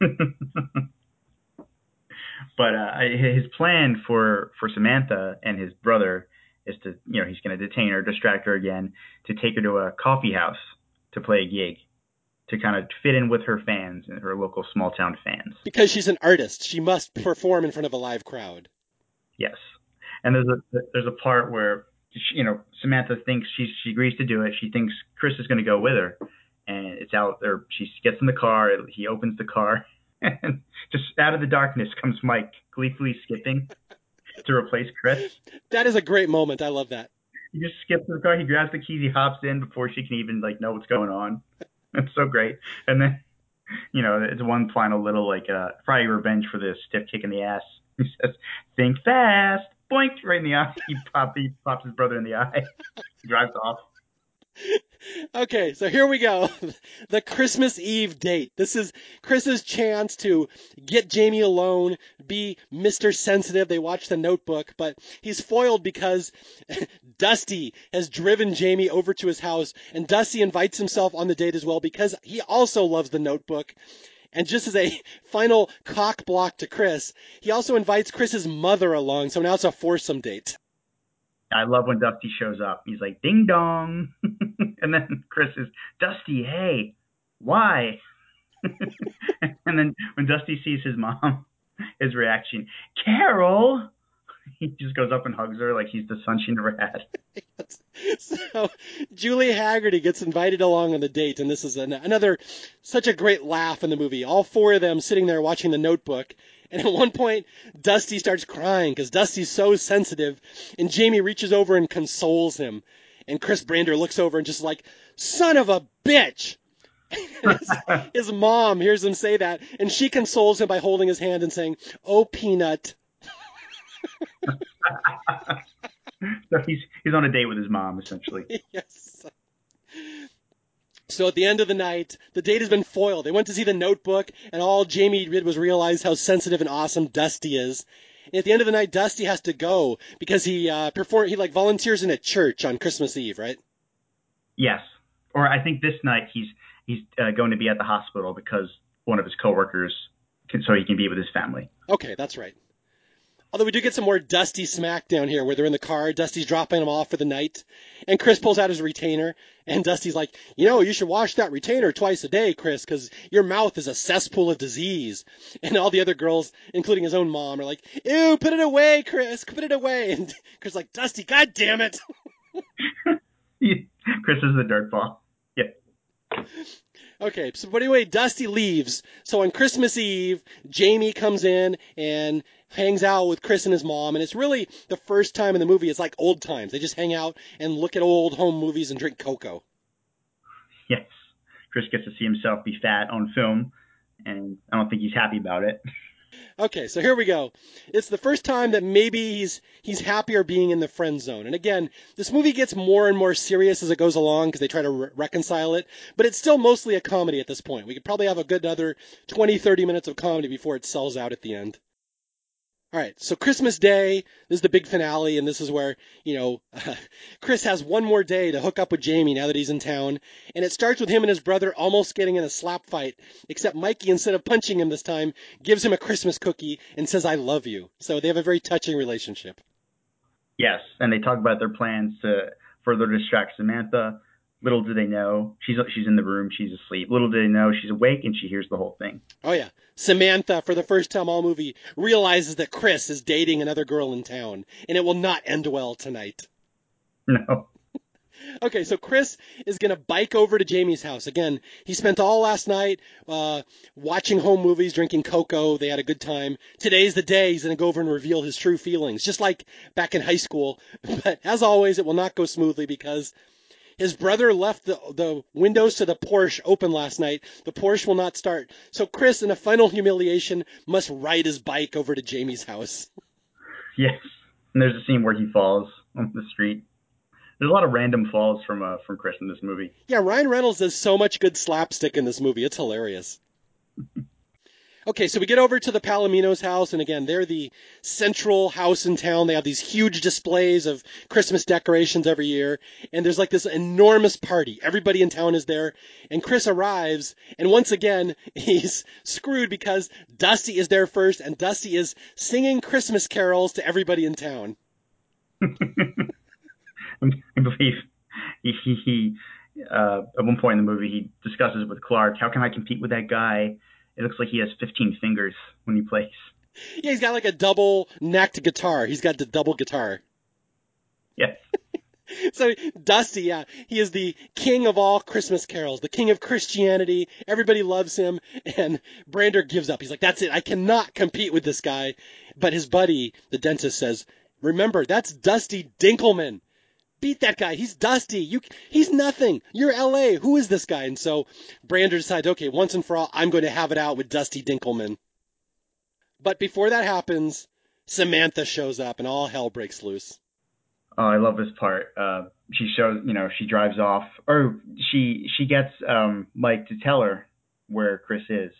C: But uh, his plan for for Samantha and his brother is to, you know, he's going to detain her, distract her again, to take her to a coffee house to play a gig, to kind of fit in with her fans and her local small town fans.
B: Because she's an artist, she must perform in front of a live crowd.
C: Yes, and there's a there's a part where she, you know Samantha thinks she she agrees to do it. She thinks Chris is going to go with her, and it's out there. She gets in the car. He opens the car, and just out of the darkness comes Mike gleefully skipping to replace Chris.
B: That is a great moment. I love that.
C: He just skips the car. He grabs the keys. He hops in before she can even like know what's going on. It's so great. And then, you know, it's one final little like uh, Friday revenge for this stiff kick in the ass. He says, "Think fast." Boink right in the eye. He pop he pops his brother in the eye. he drives off.
B: Okay, so here we go. The Christmas Eve date. This is Chris's chance to get Jamie alone, be Mr. Sensitive. They watch the notebook, but he's foiled because Dusty has driven Jamie over to his house, and Dusty invites himself on the date as well because he also loves the notebook. And just as a final cock block to Chris, he also invites Chris's mother along, so now it's a foursome date.
C: I love when Dusty shows up. He's like, ding dong. and then Chris is, Dusty, hey, why? and then when Dusty sees his mom, his reaction, Carol, he just goes up and hugs her like he's the sunshine had.
B: so Julie Hagerty gets invited along on the date, and this is an, another such a great laugh in the movie. All four of them sitting there watching The Notebook, and at one point, Dusty starts crying because Dusty's so sensitive, and Jamie reaches over and consoles him. And Chris Brander looks over and just like, son of a bitch! his, his mom hears him say that, and she consoles him by holding his hand and saying, "Oh, Peanut."
C: so he's he's on a date with his mom essentially.
B: yes. So at the end of the night, the date has been foiled. They went to see the notebook, and all Jamie did was realize how sensitive and awesome Dusty is. And at the end of the night, Dusty has to go because he uh, perform he like volunteers in a church on Christmas Eve, right?
C: Yes. Or I think this night he's he's uh, going to be at the hospital because one of his coworkers can, so he can be with his family.
B: Okay, that's right. Although we do get some more Dusty smackdown here where they're in the car, Dusty's dropping them off for the night, and Chris pulls out his retainer, and Dusty's like, you know, you should wash that retainer twice a day, Chris, because your mouth is a cesspool of disease. And all the other girls, including his own mom, are like, ew, put it away, Chris, put it away. And Chris is like, Dusty, god damn it.
C: Chris is the dirtball. Yeah.
B: Okay, so but anyway, Dusty leaves. So on Christmas Eve, Jamie comes in and hangs out with Chris and his mom, and it's really the first time in the movie. It's like old times. They just hang out and look at old home movies and drink cocoa.
C: Yes. Chris gets to see himself be fat on film, and I don't think he's happy about it.
B: Okay, so here we go. It's the first time that maybe he's he's happier being in the friend zone. And again, this movie gets more and more serious as it goes along because they try to re- reconcile it, but it's still mostly a comedy at this point. We could probably have a good another 20, 30 minutes of comedy before it sells out at the end. All right, so Christmas Day, this is the big finale, and this is where, you know, Chris has one more day to hook up with Jamie now that he's in town. And it starts with him and his brother almost getting in a slap fight, except Mikey, instead of punching him this time, gives him a Christmas cookie and says, I love you. So they have a very touching relationship.
C: Yes, and they talk about their plans to further distract Samantha. Little do they know she's she's in the room, she's asleep. Little do they know she's awake and she hears the whole thing.
B: Oh yeah, Samantha, for the first time all movie, realizes that Chris is dating another girl in town, and it will not end well tonight.
C: No.
B: Okay, so Chris is gonna bike over to Jamie's house again. He spent all last night uh, watching home movies, drinking cocoa. They had a good time. Today's the day he's gonna go over and reveal his true feelings, just like back in high school. But as always, it will not go smoothly because his brother left the, the windows to the Porsche open last night. The Porsche will not start. So Chris, in a final humiliation, must ride his bike over to Jamie's house.
C: Yes. And there's a scene where he falls on the street. There's a lot of random falls from uh, from Chris in this movie.
B: Yeah, Ryan Reynolds does so much good slapstick in this movie. It's hilarious. Okay, so we get over to the Palamino's house, and again, they're the central house in town. They have these huge displays of Christmas decorations every year, and there's like this enormous party. Everybody in town is there, and Chris arrives, and once again, he's screwed because Dusty is there first, and Dusty is singing Christmas carols to everybody in town.
C: I believe he, he, he uh, at one point in the movie, he discusses with Clark, how can I compete with that guy? It looks like he has 15 fingers when he plays.
B: Yeah, he's got like a double necked guitar. He's got the double guitar.
C: Yeah.
B: so Dusty, yeah, he is the king of all Christmas carols, the king of Christianity. Everybody loves him, and Brander gives up. He's like, "That's it. I cannot compete with this guy." But his buddy, the dentist, says, "Remember, that's Dusty Dinkleman. Beat that guy. He's Dusty. You, he's nothing. You're L.A. Who is this guy?" And so Brander decides, "Okay, once and for all, I'm going to have it out with Dusty Dinkleman." But before that happens, Samantha shows up, and all hell breaks loose.
C: Oh, I love this part. Uh, she shows, you know, she drives off, or she she gets um, Mike to tell her where Chris is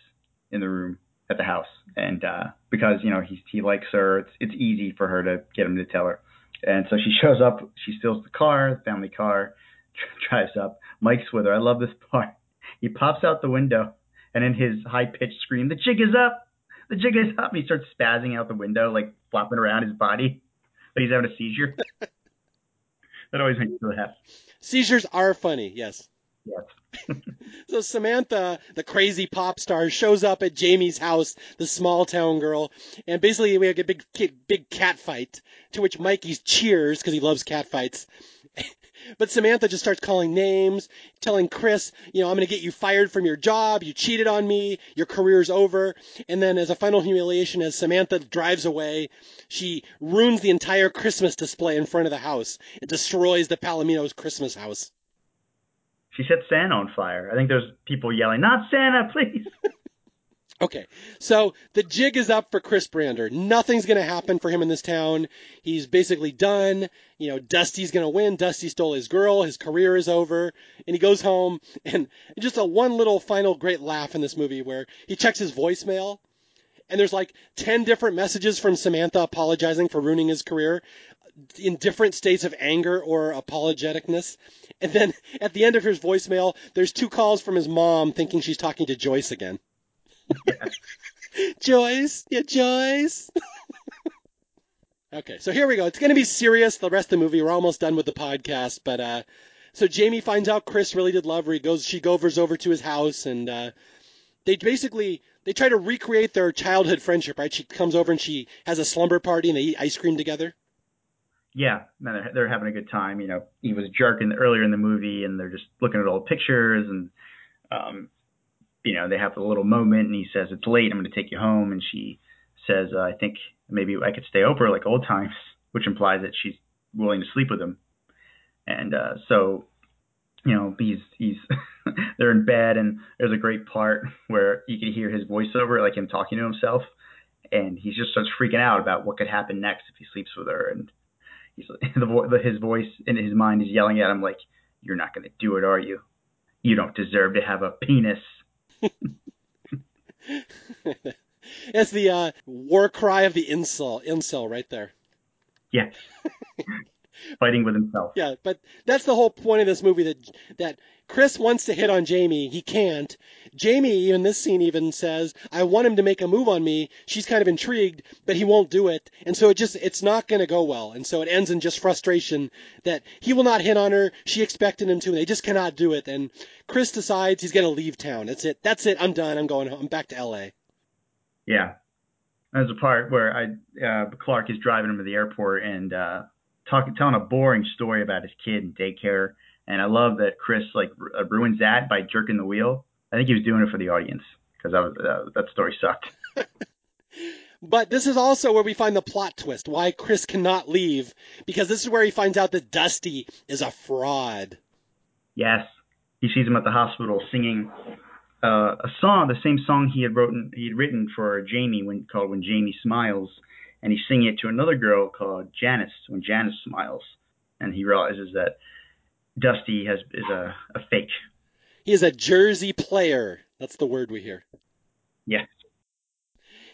C: in the room at the house, and uh, because you know he he likes her, it's it's easy for her to get him to tell her. And so she shows up. She steals the car, the family car, drives up. Mike's with her. I love this part. He pops out the window, and in his high pitched scream, "The jig is up! The jig is up!" And he starts spazzing out the window, like flopping around his body, like he's having a seizure. That always makes me laugh.
B: Seizures are funny, yes.
C: Yes.
B: So Samantha, the crazy pop star, shows up at Jamie's house, the small town girl, and basically we have a big big cat fight, to which Mikey cheers because he loves cat fights. But Samantha just starts calling names, telling Chris, you know, I'm going to get you fired from your job. You cheated on me. Your career's over. And then, as a final humiliation, as Samantha drives away, she ruins the entire Christmas display in front of the house. It destroys the Palamino's Christmas house.
C: She set Santa on fire. I think there's people yelling, "Not Santa, please!"
B: Okay, so the jig is up for Chris Brander. Nothing's going to happen for him in this town. He's basically done. You know, Dusty's going to win. Dusty stole his girl. His career is over. And he goes home. And just a one little final great laugh in this movie where he checks his voicemail. And there's like 10 different messages from Samantha apologizing for ruining his career in different states of anger or apologeticness. And then at the end of his voicemail, there's two calls from his mom thinking she's talking to Joyce again. Joyce, yeah, Joyce. okay, so here we go. It's going to be serious the rest of the movie. We're almost done with the podcast, but uh, so Jamie finds out Chris really did love her. He goes, she goes over to his house, and uh, they basically they try to recreate their childhood friendship. Right? She comes over and she has a slumber party, and they eat ice cream together.
C: Yeah, no, they're, they're having a good time. You know, he was jerking earlier in the movie, and they're just looking at old pictures and um, you know, they have a little moment and he says, it's late. I'm going to take you home. And she says, uh, I think maybe I could stay over like old times, which implies that she's willing to sleep with him. And, uh, so, you know, he's, he's, they're in bed and there's a great part where you can hear his voiceover, like him talking to himself. And he just starts freaking out about what could happen next if he sleeps with her. And he's the, vo- the his voice in his mind is yelling at him like, "You're not going to do it, are you? You don't deserve to have a penis."
B: It's the uh, war cry of the incel, incel right there.
C: Yeah. Fighting with himself.
B: Yeah, but that's the whole point of this movie that that Chris wants to hit on Jamie, he can't. Jamie in this scene even says, "I want him to make a move on me." She's kind of intrigued, but he won't do it, and so it just it's not going to go well, and so it ends in just frustration that he will not hit on her. She expected him to, and they just cannot do it. And Chris decides he's going to leave town. That's it. That's it. I'm done. I'm going home. I'm back to L.A.
C: Yeah. There's a part where I uh, Clark is driving him to the airport and uh, talking, telling a boring story about his kid in daycare, and I love that Chris like r- ruins that by jerking the wheel. I think he was doing it for the audience because that uh, that story sucked.
B: But this is also where we find the plot twist why Chris cannot leave because this is where he finds out that Dusty is a fraud.
C: Yes, he sees him at the hospital singing uh, a song, the same song he had written he had written for Jamie when called "When Jamie Smiles," and he's singing it to another girl called Janice when Janice smiles, and he realizes that Dusty has is a, a fake.
B: He is a Jersey player. That's the word we hear.
C: Yeah.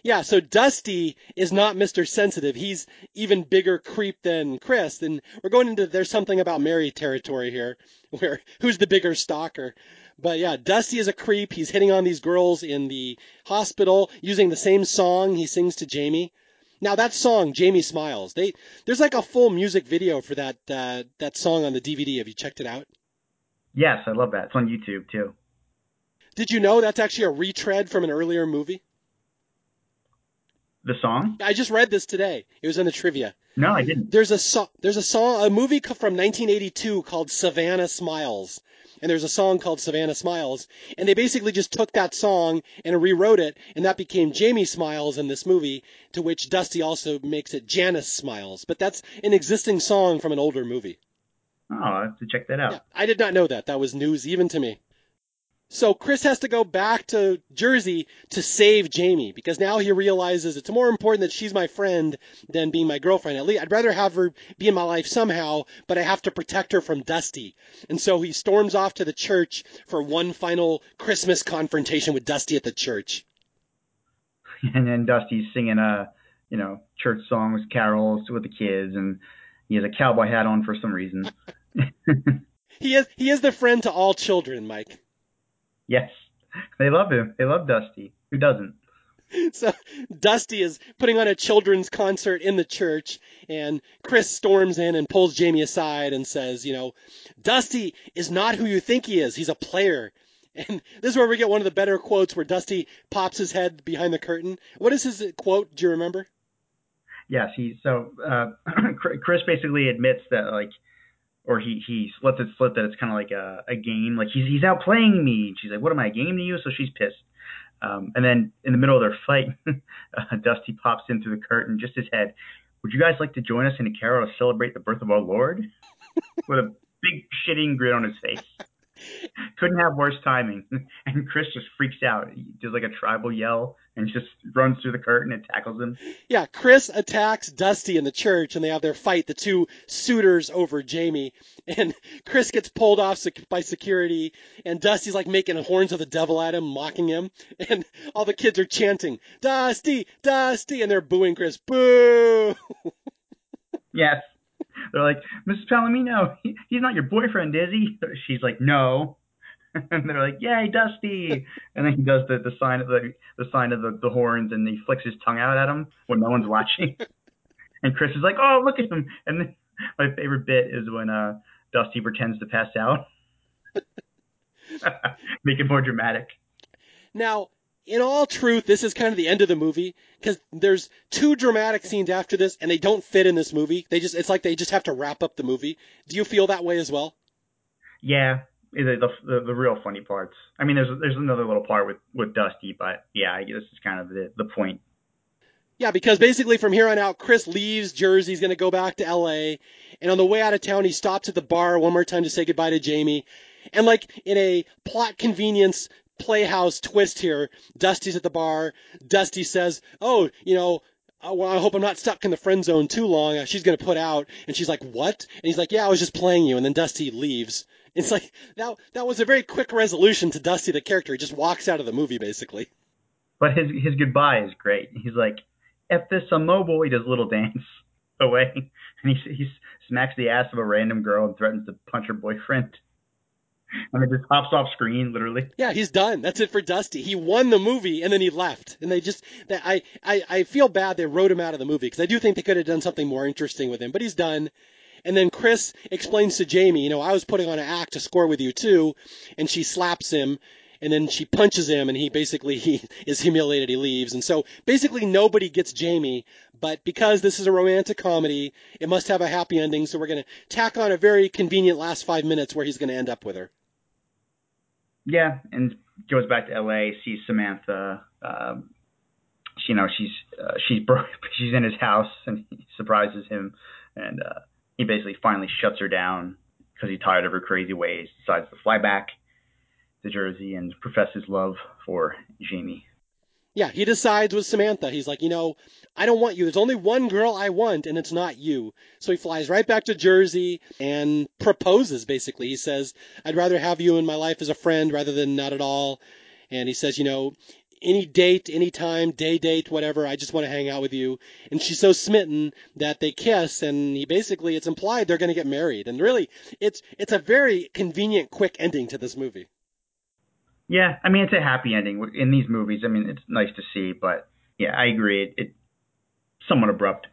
B: Yeah, so Dusty is not Mr. Sensitive. He's even bigger creep than Chris. And we're going into there's something about Mary territory here, where who's the bigger stalker. But yeah, Dusty is a creep. He's hitting on these girls in the hospital using the same song he sings to Jamie. Now that song, Jamie Smiles, they there's like a full music video for that uh, that song on the DVD. Have you checked it out?
C: Yes, I love that. It's on YouTube too.
B: Did you know that's actually a retread from an earlier movie?
C: The song?
B: I just read this today. It was in the trivia.
C: No, I didn't.
B: There's a song. There's a song. A movie from 1982 called Savannah Smiles, and there's a song called Savannah Smiles, and they basically just took that song and rewrote it, and that became Jamie Smiles in this movie. To which Dusty also makes it Janice Smiles, but that's an existing song from an older movie.
C: Oh, I have to check that out.
B: Yeah, I did not know that. That was news even to me. So Chris has to go back to Jersey to save Jamie because now he realizes it's more important that she's my friend than being my girlfriend. At least I'd rather have her be in my life somehow, but I have to protect her from Dusty. And so he storms off to the church for one final Christmas confrontation with Dusty at the church.
C: And then Dusty's singing uh, you know, church songs, carols with the kids, and he has a cowboy hat on for some reason.
B: He is he is the friend to all children, Mike.
C: Yes, they love him. They love Dusty. Who doesn't?
B: So Dusty is putting on a children's concert in the church, and Chris storms in and pulls Jamie aside and says, you know, Dusty is not who you think he is. He's a player. And this is where we get one of the better quotes where Dusty pops his head behind the curtain. What is his quote? Do you remember?
C: Yes, he. so uh, Chris basically admits that like, or he he lets it slip that it's kind of like a, a game. Like he's he's outplaying me. She's like, "What am I, a game to you?" So she's pissed. Um, and then in the middle of their fight, uh, Dusty pops in through the curtain, just his head. Would you guys like to join us in a carol to celebrate the birth of our Lord? With a big shitting grin on his face. Couldn't have worse timing. And Chris just freaks out. He does like a tribal yell and just runs through the curtain and tackles him.
B: Yeah, Chris attacks Dusty in the church and they have their fight, the two suitors over Jamie. And Chris gets pulled off sec- by security and Dusty's like making horns of the devil at him, mocking him. And all the kids are chanting, Dusty, Dusty, and they're booing Chris. Boo!
C: Yes. They're like, Mrs. Palamino, he, he's not your boyfriend, is he? She's like, no. And they're like, yay, Dusty. And then he does the, the sign of the the sign of the, the horns and he flicks his tongue out at him when no one's watching. And Chris is like, oh, look at him. And then my favorite bit is when uh, Dusty pretends to pass out. Make it more dramatic.
B: Now, in all truth, this is kind of the end of the movie because there's two dramatic scenes after this and they don't fit in this movie. They just, it's like they just have to wrap up the movie. Do you feel that way as well?
C: Yeah, the, the the real funny parts. I mean, there's there's another little part with with Dusty, but yeah, this is kind of the the point.
B: Yeah, because basically from here on out, Chris leaves Jersey. He's going to go back to LA. And on the way out of town, he stops at the bar one more time to say goodbye to Jamie. And like in a plot convenience playhouse twist here, Dusty's at the bar. Dusty says, Oh, you know, well, I hope I'm not stuck in the friend zone too long. Uh, She's going to put out. And she's like, What? And he's like, Yeah, I was just playing you. And then Dusty leaves. It's like, that, that was a very quick resolution to Dusty, the character. He just walks out of the movie, basically.
C: But his his goodbye is great. He's like, "F this a mobile." He does a little dance away, and he he smacks the ass of a random girl and threatens to punch her boyfriend. And it just hops off screen, literally.
B: Yeah, he's done. That's it for Dusty. He won the movie and then he left. And they just, I, I, I feel bad they wrote him out of the movie because I do think they could have done something more interesting with him. But he's done. And then Chris explains to Jamie, you know, I was putting on an act to score with you too. And she slaps him. And then she punches him, and he basically he is humiliated. He leaves, and so basically nobody gets Jamie. But because this is a romantic comedy, it must have a happy ending. So we're going to tack on a very convenient last five minutes where he's going to end up with her.
C: Yeah, and goes back to L.A. sees Samantha. Um, she, you know, she's uh, she's bro- she's in his house, and he surprises him, and uh, he basically finally shuts her down because he's tired of her crazy ways. Decides to fly back to Jersey and profess his love for Jamie.
B: Yeah, he decides with Samantha. He's like, you know, I don't want you. There's only one girl I want, and it's not you. So he flies right back to Jersey and proposes, basically. He says, I'd rather have you in my life as a friend rather than not at all. And he says, you know, any date, any time, day date, whatever, I just want to hang out with you. And she's so smitten that they kiss, and he basically, it's implied they're going to get married. And really, it's, it's a very convenient, quick ending to this movie.
C: Yeah, I mean it's a happy ending in these movies. I mean it's nice to see, but yeah, I agree. It, it somewhat abrupt.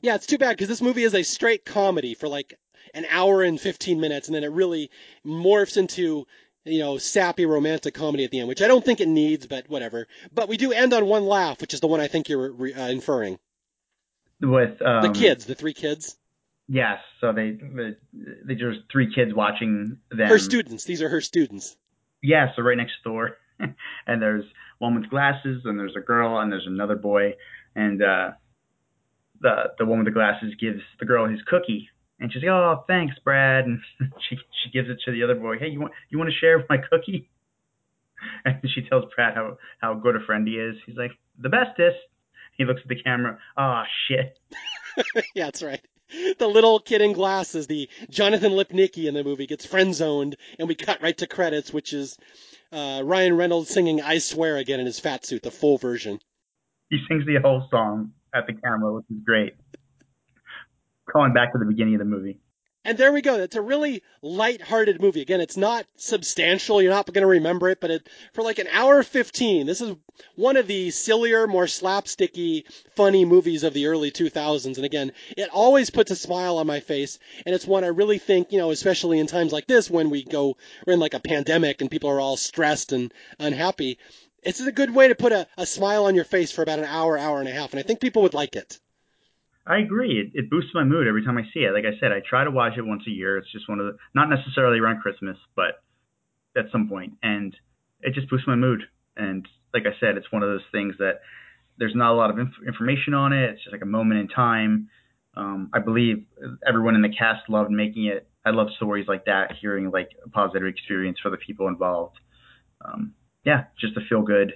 B: Yeah, it's too bad because this movie is a straight comedy for like an hour and 15 minutes, and then it really morphs into, you know, sappy romantic comedy at the end, which I don't think it needs, but whatever. But we do end on one laugh, which is the one I think you're uh, inferring.
C: With um,
B: The kids, the three kids,
C: Yes, so they they they just three kids watching them.
B: her students. These are her students.
C: Yeah, so right next door, and there's one with glasses, and there's a girl, and there's another boy, and uh, the the one with the glasses gives the girl his cookie, and she's like, "Oh, thanks, Brad," and she she gives it to the other boy. Hey, you want you want to share my cookie? And she tells Brad how how good a friend he is. He's like, "The bestest." He looks at the camera. Oh shit.
B: yeah, that's right. The little kid in glasses, the Jonathan Lipnicki in the movie, gets friend zoned, and we cut right to credits, which is uh, Ryan Reynolds singing "I Swear" again in his fat suit, the full version.
C: He sings the whole song at the camera, which is great. Calling back to the beginning of the movie.
B: And there we go. It's a really light-hearted movie. Again, it's not substantial. You're not going to remember it, but it, for like an hour 15, this is one of the sillier, more slapsticky, funny movies of the early 2000s. And again, it always puts a smile on my face. And it's one I really think, you know, especially in times like this when we go, we're in like a pandemic and people are all stressed and unhappy. It's a good way to put a, a smile on your face for about an hour, hour and a half. And I think people would like it.
C: I agree. It, it boosts my mood every time I see it. Like I said, I try to watch it once a year. It's just one of the, not necessarily around Christmas, but at some point, and it just boosts my mood. And like I said, it's one of those things that there's not a lot of inf- information on it. It's just like a moment in time. Um, I believe everyone in the cast loved making it I love stories like that, hearing like a positive experience for the people involved. Um, yeah, just a feel good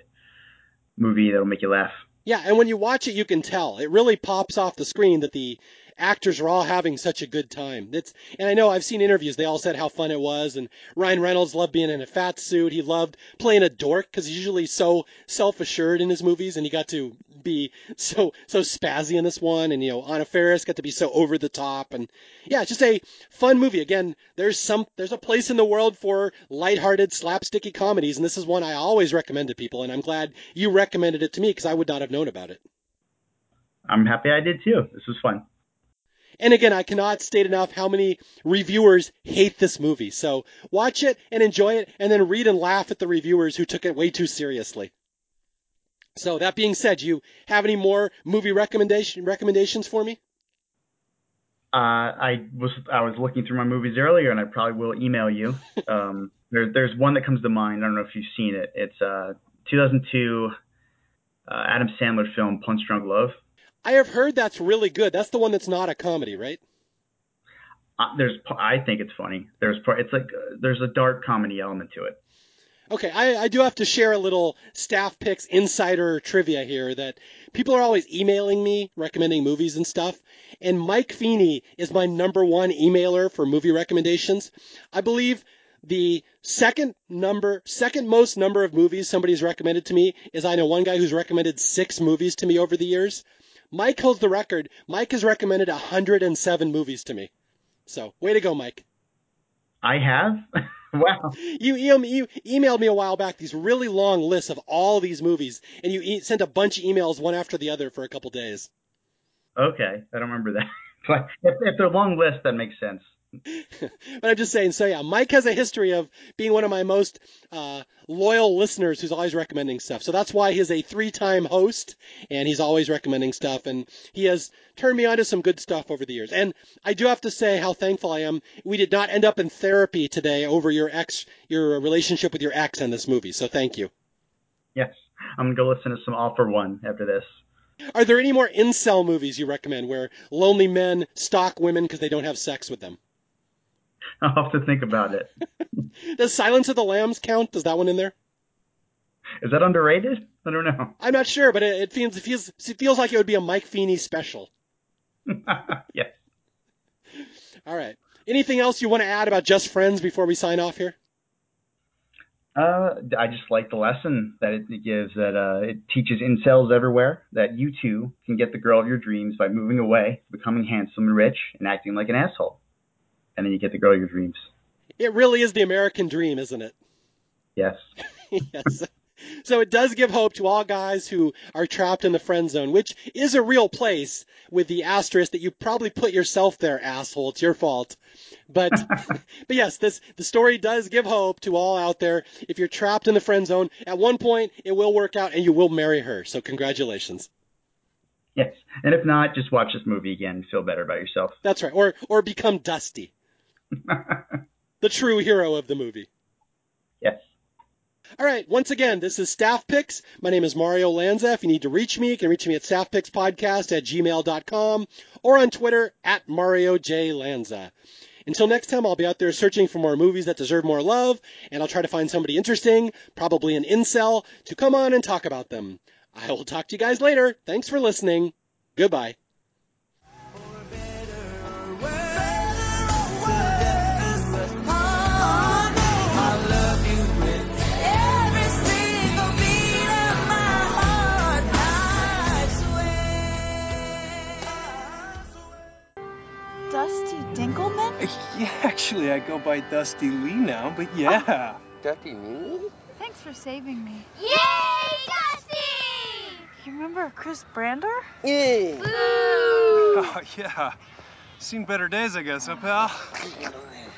C: movie that'll make you laugh.
B: Yeah, and when you watch it, you can tell. It really pops off the screen that the actors are all having such a good time. It's, and I know I've seen interviews. They all said how fun it was. And Ryan Reynolds loved being in a fat suit. He loved playing a dork because he's usually so self-assured in his movies, and he got to be so so spazzy in this one. And you know, Anna Faris got to be so over the top. And yeah, it's just a fun movie. Again, there's some there's a place in the world for lighthearted, slapsticky comedies, and this is one I always recommend to people. And I'm glad you recommended it to me because I would not have known about it.
C: I'm happy I did too. This was fun.
B: And again, I cannot state enough how many reviewers hate this movie. So watch it and enjoy it, and then read and laugh at the reviewers who took it way too seriously. So that being said, do you have any more movie recommendation recommendations for me?
C: Uh, I was I was looking through my movies earlier, and I probably will email you. um, there, there's one that comes to mind. I don't know if you've seen it. It's uh, 2002 uh, Adam Sandler film Punch Drunk Love.
B: I have heard that's really good. That's the one that's not a comedy, right?
C: Uh, there's I think it's funny. There's it's like uh, there's a dark comedy element to it.
B: Okay, I, I do have to share a little staff picks insider trivia here that people are always emailing me recommending movies and stuff. And Mike Feeney is my number one emailer for movie recommendations. I believe the second number, second most number of movies somebody's recommended to me is I know one guy who's recommended six movies to me over the years. Mike holds the record. Mike has recommended 107 movies to me. So, way to go, Mike.
C: I have? wow.
B: You, you, emailed me a while back these really long lists of all these movies, and you e- sent a bunch of emails one after the other for a couple days.
C: Okay, I don't remember that. But if, if they're long lists, that makes sense.
B: But I'm just saying, so yeah, Mike has a history of being one of my most uh, loyal listeners who's always recommending stuff. So that's why he's a three time host and he's always recommending stuff. And he has turned me on to some good stuff over the years. And I do have to say how thankful I am. We did not end up in therapy today over your ex, your relationship with your ex in this movie. So thank you.
C: Yes. I'm going to go listen to some All-4-One after this.
B: Are there any more incel movies you recommend where lonely men stalk women because they don't have sex with them?
C: I'll have to think about it.
B: Does Silence of the Lambs count? Does that one in there?
C: Is that underrated? I don't know.
B: I'm not sure, but it, it feels it feels it feels like it would be a Mike Feeney special.
C: yes.
B: All right. Anything else you want to add about Just Friends before we sign off here?
C: Uh, I just like the lesson that it gives. That uh, it teaches incels everywhere that you too can get the girl of your dreams by moving away, becoming handsome and rich, and acting like an asshole and then you get the girl of your dreams.
B: It really is the American dream, isn't it?
C: Yes.
B: yes. So it does give hope to all guys who are trapped in the friend zone, which is a real place with the asterisk that you probably put yourself there, asshole. It's your fault. But, but yes, this, the story does give hope to all out there. If you're trapped in the friend zone, at one point it will work out and you will marry her. So congratulations.
C: Yes. And if not, just watch this movie again and feel better about yourself.
B: That's right. Or, or become Dusty. the true hero of the movie.
C: Yes.
B: All right. Once again, this is Staff Picks. My name is Mario Lanza. If you need to reach me, you can reach me at staffpickspodcast at gmail.com or on Twitter at Mario J. Lanza. Until next time, I'll be out there searching for more movies that deserve more love, and I'll try to find somebody interesting, probably an incel, to come on and talk about them. I will talk to you guys later. Thanks for listening. Goodbye.
F: Yeah, actually, I go by Dusty Lee now, but oh, yeah.
D: Dusty Lee?
G: Thanks for saving me.
H: Yay, Dusty!
G: You remember Chris Brander?
D: Yay!
H: Boo!
F: Oh, yeah. Seen better days, I guess, huh, pal?